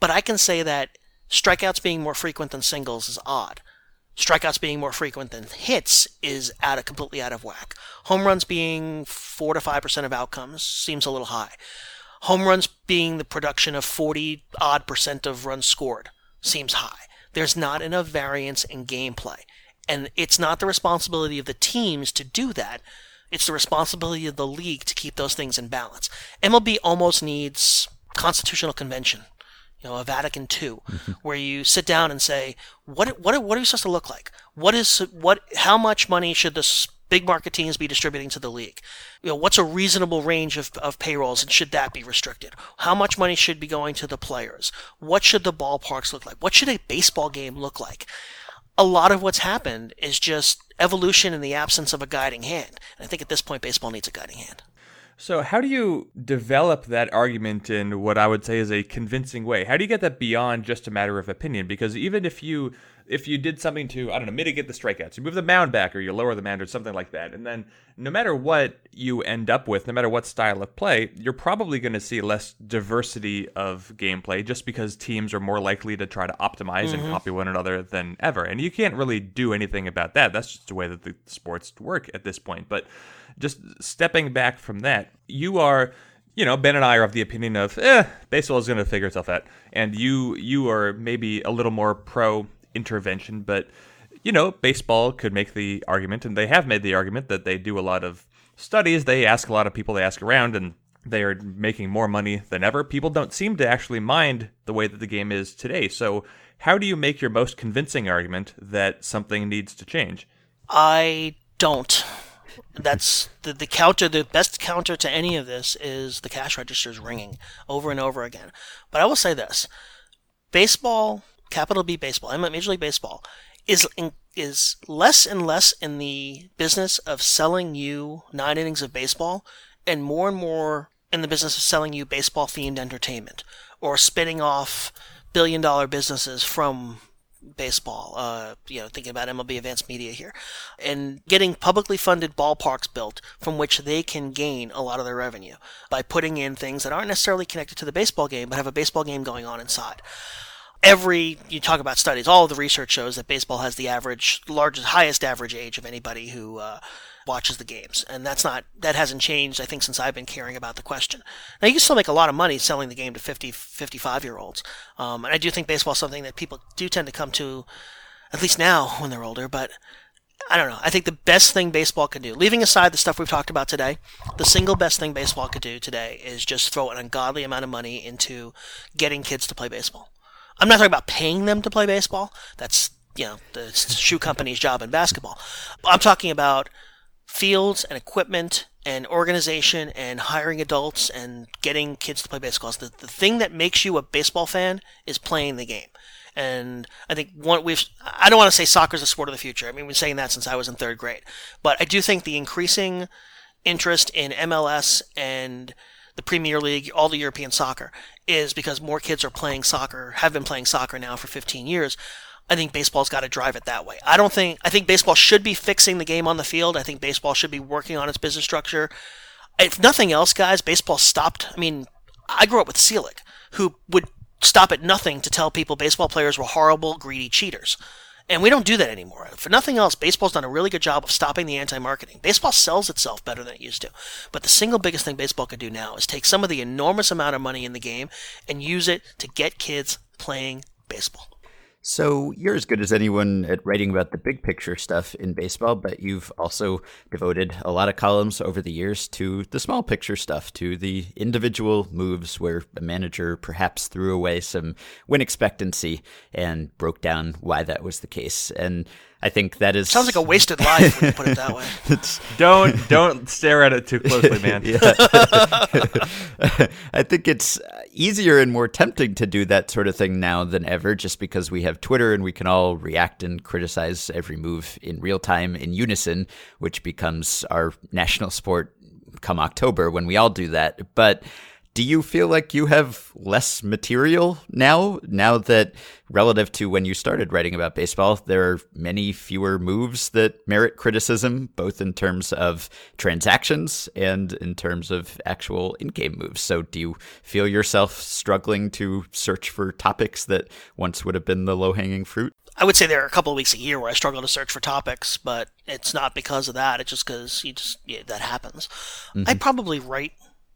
but I can say that strikeouts being more frequent than singles is odd. Strikeouts being more frequent than hits is out of completely out of whack. Home runs being four to five percent of outcomes seems a little high. Home runs being the production of forty odd percent of runs scored seems high. There's not enough variance in gameplay. And it's not the responsibility of the teams to do that. It's the responsibility of the league to keep those things in balance. MLB almost needs constitutional convention you know, a Vatican II, mm-hmm. where you sit down and say, what, what, what are we supposed to look like? What is, what, how much money should the big market teams be distributing to the league? You know, what's a reasonable range of, of payrolls and should that be restricted? How much money should be going to the players? What should the ballparks look like? What should a baseball game look like? A lot of what's happened is just evolution in the absence of a guiding hand. And I think at this point, baseball needs a guiding hand. So, how do you develop that argument in what I would say is a convincing way? How do you get that beyond just a matter of opinion? Because even if you if you did something to I don't know mitigate the strikeouts, you move the mound back or you lower the mound or something like that, and then no matter what you end up with, no matter what style of play, you're probably going to see less diversity of gameplay just because teams are more likely to try to optimize mm-hmm. and copy one another than ever, and you can't really do anything about that. That's just the way that the sports work at this point, but just stepping back from that, you are you know, Ben and I are of the opinion of, eh, baseball is going to figure itself out, and you you are maybe a little more pro intervention, but you know, baseball could make the argument, and they have made the argument that they do a lot of studies, they ask a lot of people, they ask around, and they are making more money than ever. People don't seem to actually mind the way that the game is today. So, how do you make your most convincing argument that something needs to change? I don't. That's the, the counter. The best counter to any of this is the cash registers ringing over and over again. But I will say this: baseball, capital B baseball, I mean Major League Baseball, is in, is less and less in the business of selling you nine innings of baseball, and more and more in the business of selling you baseball themed entertainment or spinning off billion dollar businesses from baseball, uh, you know, thinking about MLB Advanced Media here, and getting publicly funded ballparks built from which they can gain a lot of their revenue by putting in things that aren't necessarily connected to the baseball game, but have a baseball game going on inside. Every you talk about studies, all the research shows that baseball has the average, largest, highest average age of anybody who uh, watches the games, and that's not that hasn't changed. I think since I've been caring about the question. Now you can still make a lot of money selling the game to 50, 55 year olds, um, and I do think baseball is something that people do tend to come to, at least now when they're older. But I don't know. I think the best thing baseball can do, leaving aside the stuff we've talked about today, the single best thing baseball could do today is just throw an ungodly amount of money into getting kids to play baseball. I'm not talking about paying them to play baseball. That's you know the shoe company's job in basketball. I'm talking about fields and equipment and organization and hiring adults and getting kids to play baseball. The, the thing that makes you a baseball fan is playing the game. And I think one we've I don't want to say soccer is a sport of the future. I mean, we've been saying that since I was in third grade. But I do think the increasing interest in MLS and the Premier League, all the European soccer, is because more kids are playing soccer, have been playing soccer now for 15 years. I think baseball's got to drive it that way. I don't think I think baseball should be fixing the game on the field. I think baseball should be working on its business structure. If nothing else, guys, baseball stopped. I mean, I grew up with Selig, who would stop at nothing to tell people baseball players were horrible, greedy cheaters. And we don't do that anymore. For nothing else, baseball's done a really good job of stopping the anti marketing. Baseball sells itself better than it used to. But the single biggest thing baseball could do now is take some of the enormous amount of money in the game and use it to get kids playing baseball. So you're as good as anyone at writing about the big picture stuff in baseball, but you've also devoted a lot of columns over the years to the small picture stuff, to the individual moves where a manager perhaps threw away some win expectancy and broke down why that was the case. And I think that is Sounds like a wasted life when you put it that way. Don't don't stare at it too closely, man. I think it's easier and more tempting to do that sort of thing now than ever, just because we have Twitter and we can all react and criticize every move in real time in unison, which becomes our national sport come October when we all do that. But do you feel like you have less material now? Now that, relative to when you started writing about baseball, there are many fewer moves that merit criticism, both in terms of transactions and in terms of actual in game moves. So, do you feel yourself struggling to search for topics that once would have been the low hanging fruit? I would say there are a couple of weeks a year where I struggle to search for topics, but it's not because of that. It's just because you just yeah, that happens. I mm-hmm. probably write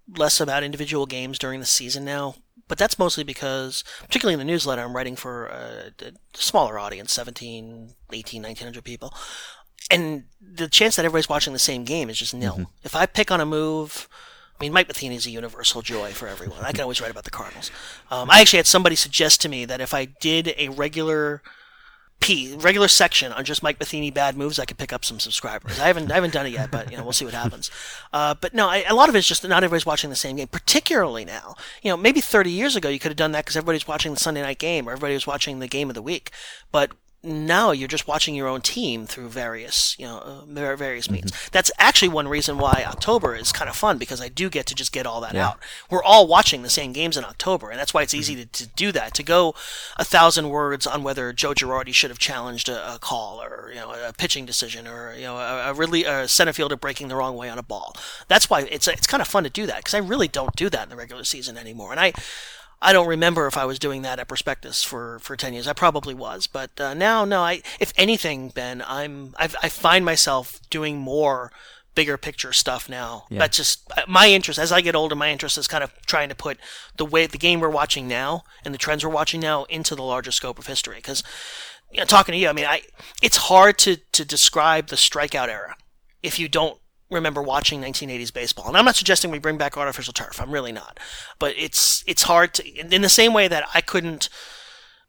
less about individual games during the season now, but that's mostly because, particularly in the newsletter, I'm writing for a, a smaller audience 17, 18, 1900 people. And the chance that everybody's watching the same game is just nil. If I pick on a move, I mean, Mike Matheny is a universal joy for everyone. I can always write about the Cardinals. Um, I actually had somebody suggest to me that if I did a regular P regular section on just Mike Matheny bad moves, I could pick up some subscribers. I haven't I haven't done it yet, but you know we'll see what happens. Uh, but no, I, a lot of it's just not everybody's watching the same game. Particularly now, you know, maybe 30 years ago you could have done that because everybody's watching the Sunday night game or everybody was watching the game of the week. But now you're just watching your own team through various, you know, uh, var- various means. That's actually one reason why October is kind of fun because I do get to just get all that out. We're all watching the same games in October, and that's why it's easy to, to do that. To go a thousand words on whether Joe Girardi should have challenged a, a call or you know a pitching decision or you know a, a really a center fielder breaking the wrong way on a ball. That's why it's it's kind of fun to do that because I really don't do that in the regular season anymore, and I. I don't remember if I was doing that at Prospectus for, for ten years. I probably was, but uh, now, no. I, if anything, Ben, I'm I've, I find myself doing more bigger picture stuff now. That's just uh, my interest. As I get older, my interest is kind of trying to put the way the game we're watching now and the trends we're watching now into the larger scope of history. Because you know, talking to you, I mean, I it's hard to to describe the strikeout era if you don't remember watching 1980s baseball. And I'm not suggesting we bring back artificial turf. I'm really not. But it's it's hard to in the same way that I couldn't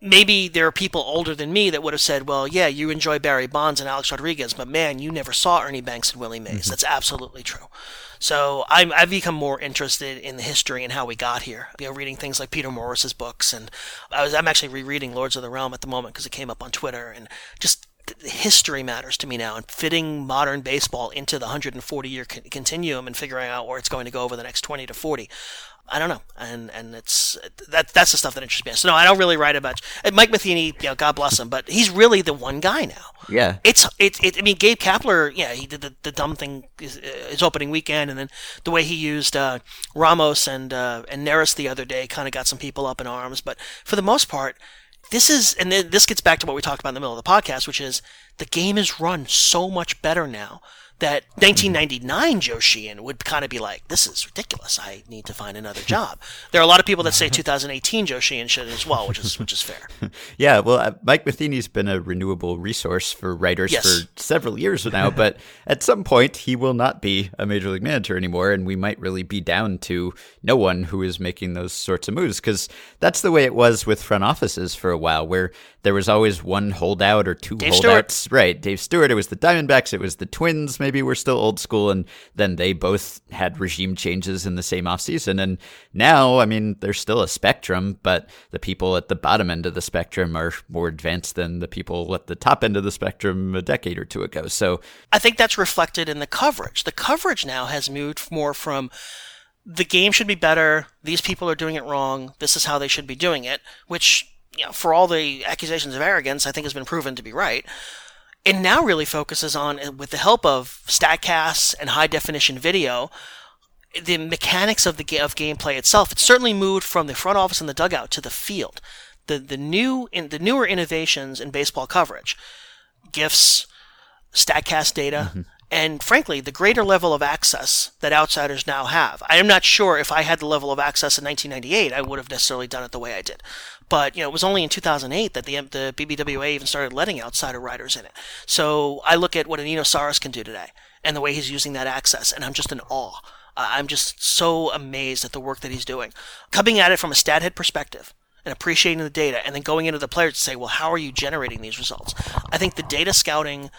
maybe there are people older than me that would have said, "Well, yeah, you enjoy Barry Bonds and Alex Rodriguez, but man, you never saw Ernie Banks and Willie Mays." Mm-hmm. That's absolutely true. So I'm, I've become more interested in the history and how we got here. You know, reading things like Peter Morris's books, and I was I'm actually rereading Lords of the Realm at the moment because it came up on Twitter, and just history matters to me now, and fitting modern baseball into the 140 year con- continuum and figuring out where it's going to go over the next 20 to 40. I don't know, and and it's that that's the stuff that interests me. So no, I don't really write about Mike Matheny. You know, God bless him, but he's really the one guy now. Yeah. It's it, it I mean, Gabe Kapler, yeah, he did the, the dumb thing his, his opening weekend, and then the way he used uh, Ramos and uh, and Neris the other day kind of got some people up in arms. But for the most part, this is and this gets back to what we talked about in the middle of the podcast, which is the game is run so much better now that 1999 Joe Sheehan would kind of be like, "This is ridiculous. I need to find another job." There are a lot of people that say 2018 Joe Sheehan should as well, which is which is fair. Yeah, well, uh, Mike Matheny's been a renewable resource for writers Yes. for several years now, but at some point he will not be a major league manager anymore, and we might really be down to no one who is making those sorts of moves because that's the way it was with front offices for a while, where there was always one holdout or two Dave Stewart. holdouts. Right, Dave Stewart. It was the Diamondbacks. It was the Twins. Maybe we're still old school, and then they both had regime changes in the same offseason. And now, I mean, there's still a spectrum, but the people at the bottom end of the spectrum are more advanced than the people at the top end of the spectrum a decade or two ago. So I think that's reflected in the coverage. The coverage now has moved more from the game should be better. These people are doing it wrong. This is how they should be doing it, which, you know, for all the accusations of arrogance, I think has been proven to be right. It now really focuses on, uh, with the help of StatCasts and high definition video, the mechanics of the ga- of gameplay itself. It's certainly moved from the front office and the dugout to the field. The the new in the newer innovations in baseball coverage, gifs, Statcast data, mm-hmm. and frankly, the greater level of access that outsiders now have. I am not sure if I had the level of access in 1998, I would have necessarily done it the way I did. But you know, it was only in 2008 that the the BBWA even started letting outsider writers in it. So I look at what Eno Sarris can do today, and the way he's using that access, and I'm just in awe. I'm just so amazed at the work that he's doing, coming at it from a stat head perspective and appreciating the data, and then going into the players to say, well, how are you generating these results? I think the data scouting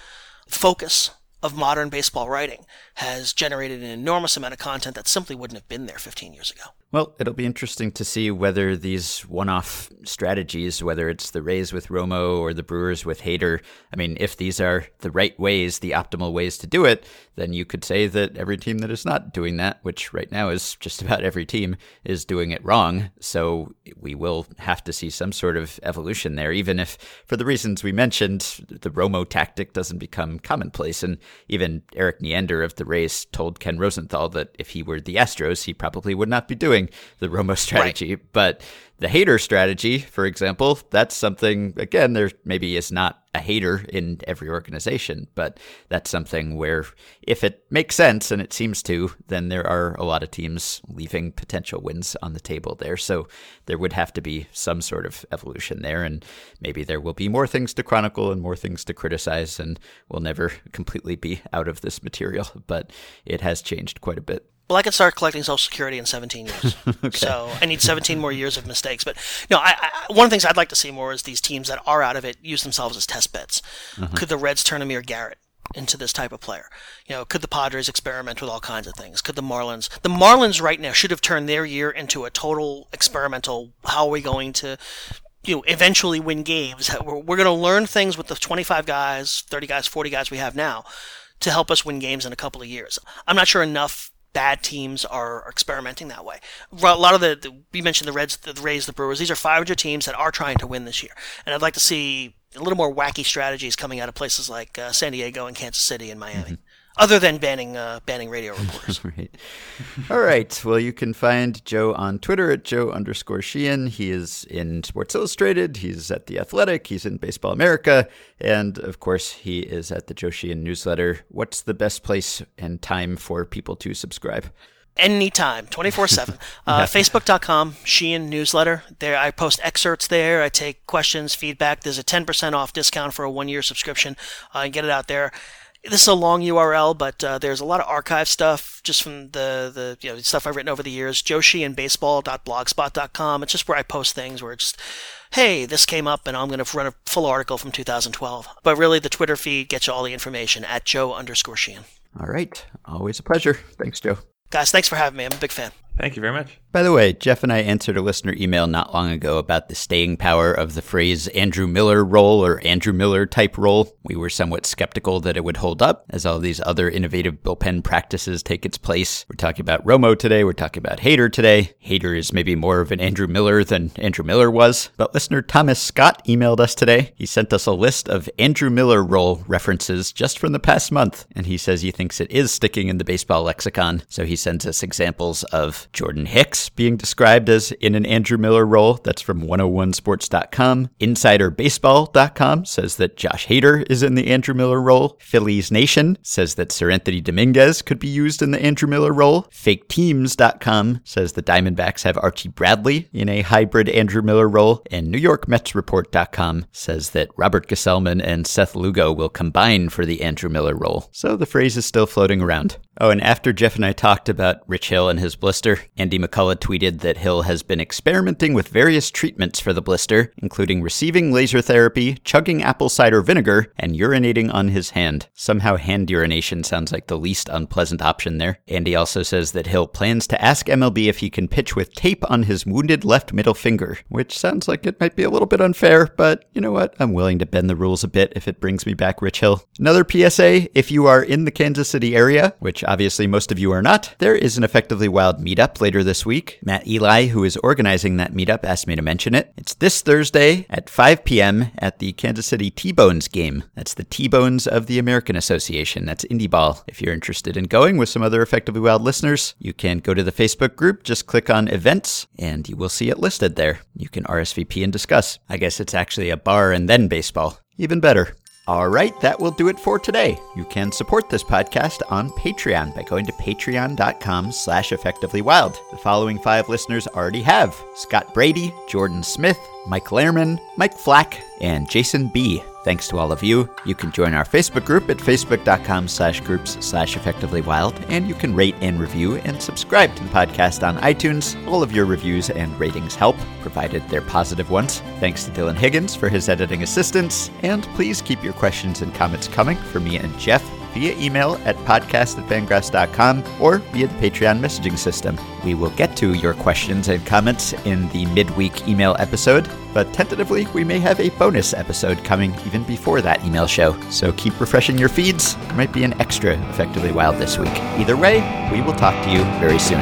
focus of modern baseball writing has generated an enormous amount of content that simply wouldn't have been there 15 years ago. Well, it'll be interesting to see whether these one off strategies, whether it's the Rays with Romo or the Brewers with Hader, I mean, if these are the right ways, the optimal ways to do it, then you could say that every team that is not doing that, which right now is just about every team, is doing it wrong. So we will have to see some sort of evolution there, even if, for the reasons we mentioned, the Romo tactic doesn't become commonplace. And even Erik Neander of the Rays told Ken Rosenthal that if he were the Astros, he probably would not be doing the Romo strategy. But the Hader strategy, for example, that's something, again, there maybe is not a Hader in every organization, but that's something where if it makes sense, and it seems to, then there are a lot of teams leaving potential wins on the table there. So there would have to be some sort of evolution there, and maybe there will be more things to chronicle and more things to criticize, and we'll never completely be out of this material, but it has changed quite a bit. Well, I can start collecting Social Security in 17 years. So I need 17 more years of mistakes. But no, I, I, one of the things I'd like to see more is these teams that are out of it use themselves as test beds. Mm-hmm. Could the Reds turn Amir Garrett into this type of player? You know, could the Padres experiment with all kinds of things? Could the Marlins? The Marlins right now should have turned their year into a total experimental. How are we going to? You know, eventually win games. We're, we're going to learn things with the 25 guys, 30 guys, 40 guys we have now to help us win games in a couple of years. I'm not sure enough bad teams are experimenting that way. A lot of the, the we mentioned the Reds, the Rays, the Brewers. These are 500 teams that are trying to win this year, and I'd like to see a little more wacky strategies coming out of places like uh, San Diego and Kansas City and Miami. Other than banning uh, banning radio reporters. right. All right. Well, you can find Joe on Twitter at Joe underscore Sheehan. He is in Sports Illustrated. He's at The Athletic. He's in Baseball America. And of course, he is at the Joe Sheehan newsletter. What's the best place and time for people to subscribe? anytime 24-7 uh, facebook.com sheehan newsletter there i post excerpts there i take questions feedback there's a 10% off discount for a one-year subscription uh, and get it out there this is a long url but uh, there's a lot of archive stuff just from the, the you know stuff i've written over the years joesheehanbaseball.blogspot.com it's just where i post things where it's just hey this came up and i'm going to run a full article from 2012 but really the twitter feed gets you all the information at joe underscore sheehan All right. Always a pleasure. Thanks, Joe. guys thanks for having me i'm a big fan Thank you very much. By the way, Jeff and I answered a listener email not long ago about the staying power of the phrase Andrew Miller role or Andrew Miller type role. We were somewhat skeptical that it would hold up as all these other innovative bullpen practices take its place. We're talking about Romo today. We're talking about Hader today. Hader is maybe more of an Andrew Miller than Andrew Miller was. But listener Thomas Scott emailed us today. He sent us a list of Andrew Miller role references just from the past month. And he says he thinks it is sticking in the baseball lexicon. So he sends us examples of Jordan Hicks being described as in an Andrew Miller role. That's from 101sports.com. InsiderBaseball.com says that Josh Hader is in the Andrew Miller role. Phillies Nation says that Seranthony Dominguez could be used in the Andrew Miller role. FakeTeams.com says the Diamondbacks have Archie Bradley in a hybrid Andrew Miller role. And NewYorkMetsReport.com says that Robert Gsellman and Seth Lugo will combine for the Andrew Miller role. So the phrase is still floating around. Oh, and after Jeff and I talked about Rich Hill and his blister, Andy McCullough tweeted that Hill has been experimenting with various treatments for the blister, including receiving laser therapy, chugging apple cider vinegar, and urinating on his hand. Somehow, hand urination sounds like the least unpleasant option there. Andy also says that Hill plans to ask MLB if he can pitch with tape on his wounded left middle finger, which sounds like it might be a little bit unfair, but you know what? I'm willing to bend the rules a bit if it brings me back Rich Hill. Another PSA if you are in the Kansas City area, which obviously most of you are not, there is an Effectively Wild meetup later this week. Matt Eli, who is organizing that meetup, asked me to mention it. It's this Thursday at 5 p.m. at the Kansas City T-Bones game. That's the T-Bones of the American Association. That's Indie Ball. If you're interested in going with some other Effectively Wild listeners, you can go to the Facebook group, just click on events, and you will see it listed there. You can RSVP and discuss. I guess it's actually a bar and then baseball. Even better. All right, that will do it for today. You can support this podcast on Patreon by going to patreon.com slash effectivelywild. The following five listeners already have Scott Brady, Jordan Smith, Mike Lehrman, Mike Flack, and Jason B. Thanks to all of you. You can join our Facebook group at facebook.com slash groups slash effectively wild, and you can rate and review and subscribe to the podcast on iTunes. All of your reviews and ratings help, provided they're positive ones. Thanks to Dylan Higgins for his editing assistance, and please keep your questions and comments coming for me and Jeff via email at podcast at fangraphs.com or via the Patreon messaging system. We will get to your questions and comments in the midweek email episode, but tentatively, we may have a bonus episode coming even before that email show. So keep refreshing your feeds. There might be an extra Effectively Wild this week. Either way, we will talk to you very soon.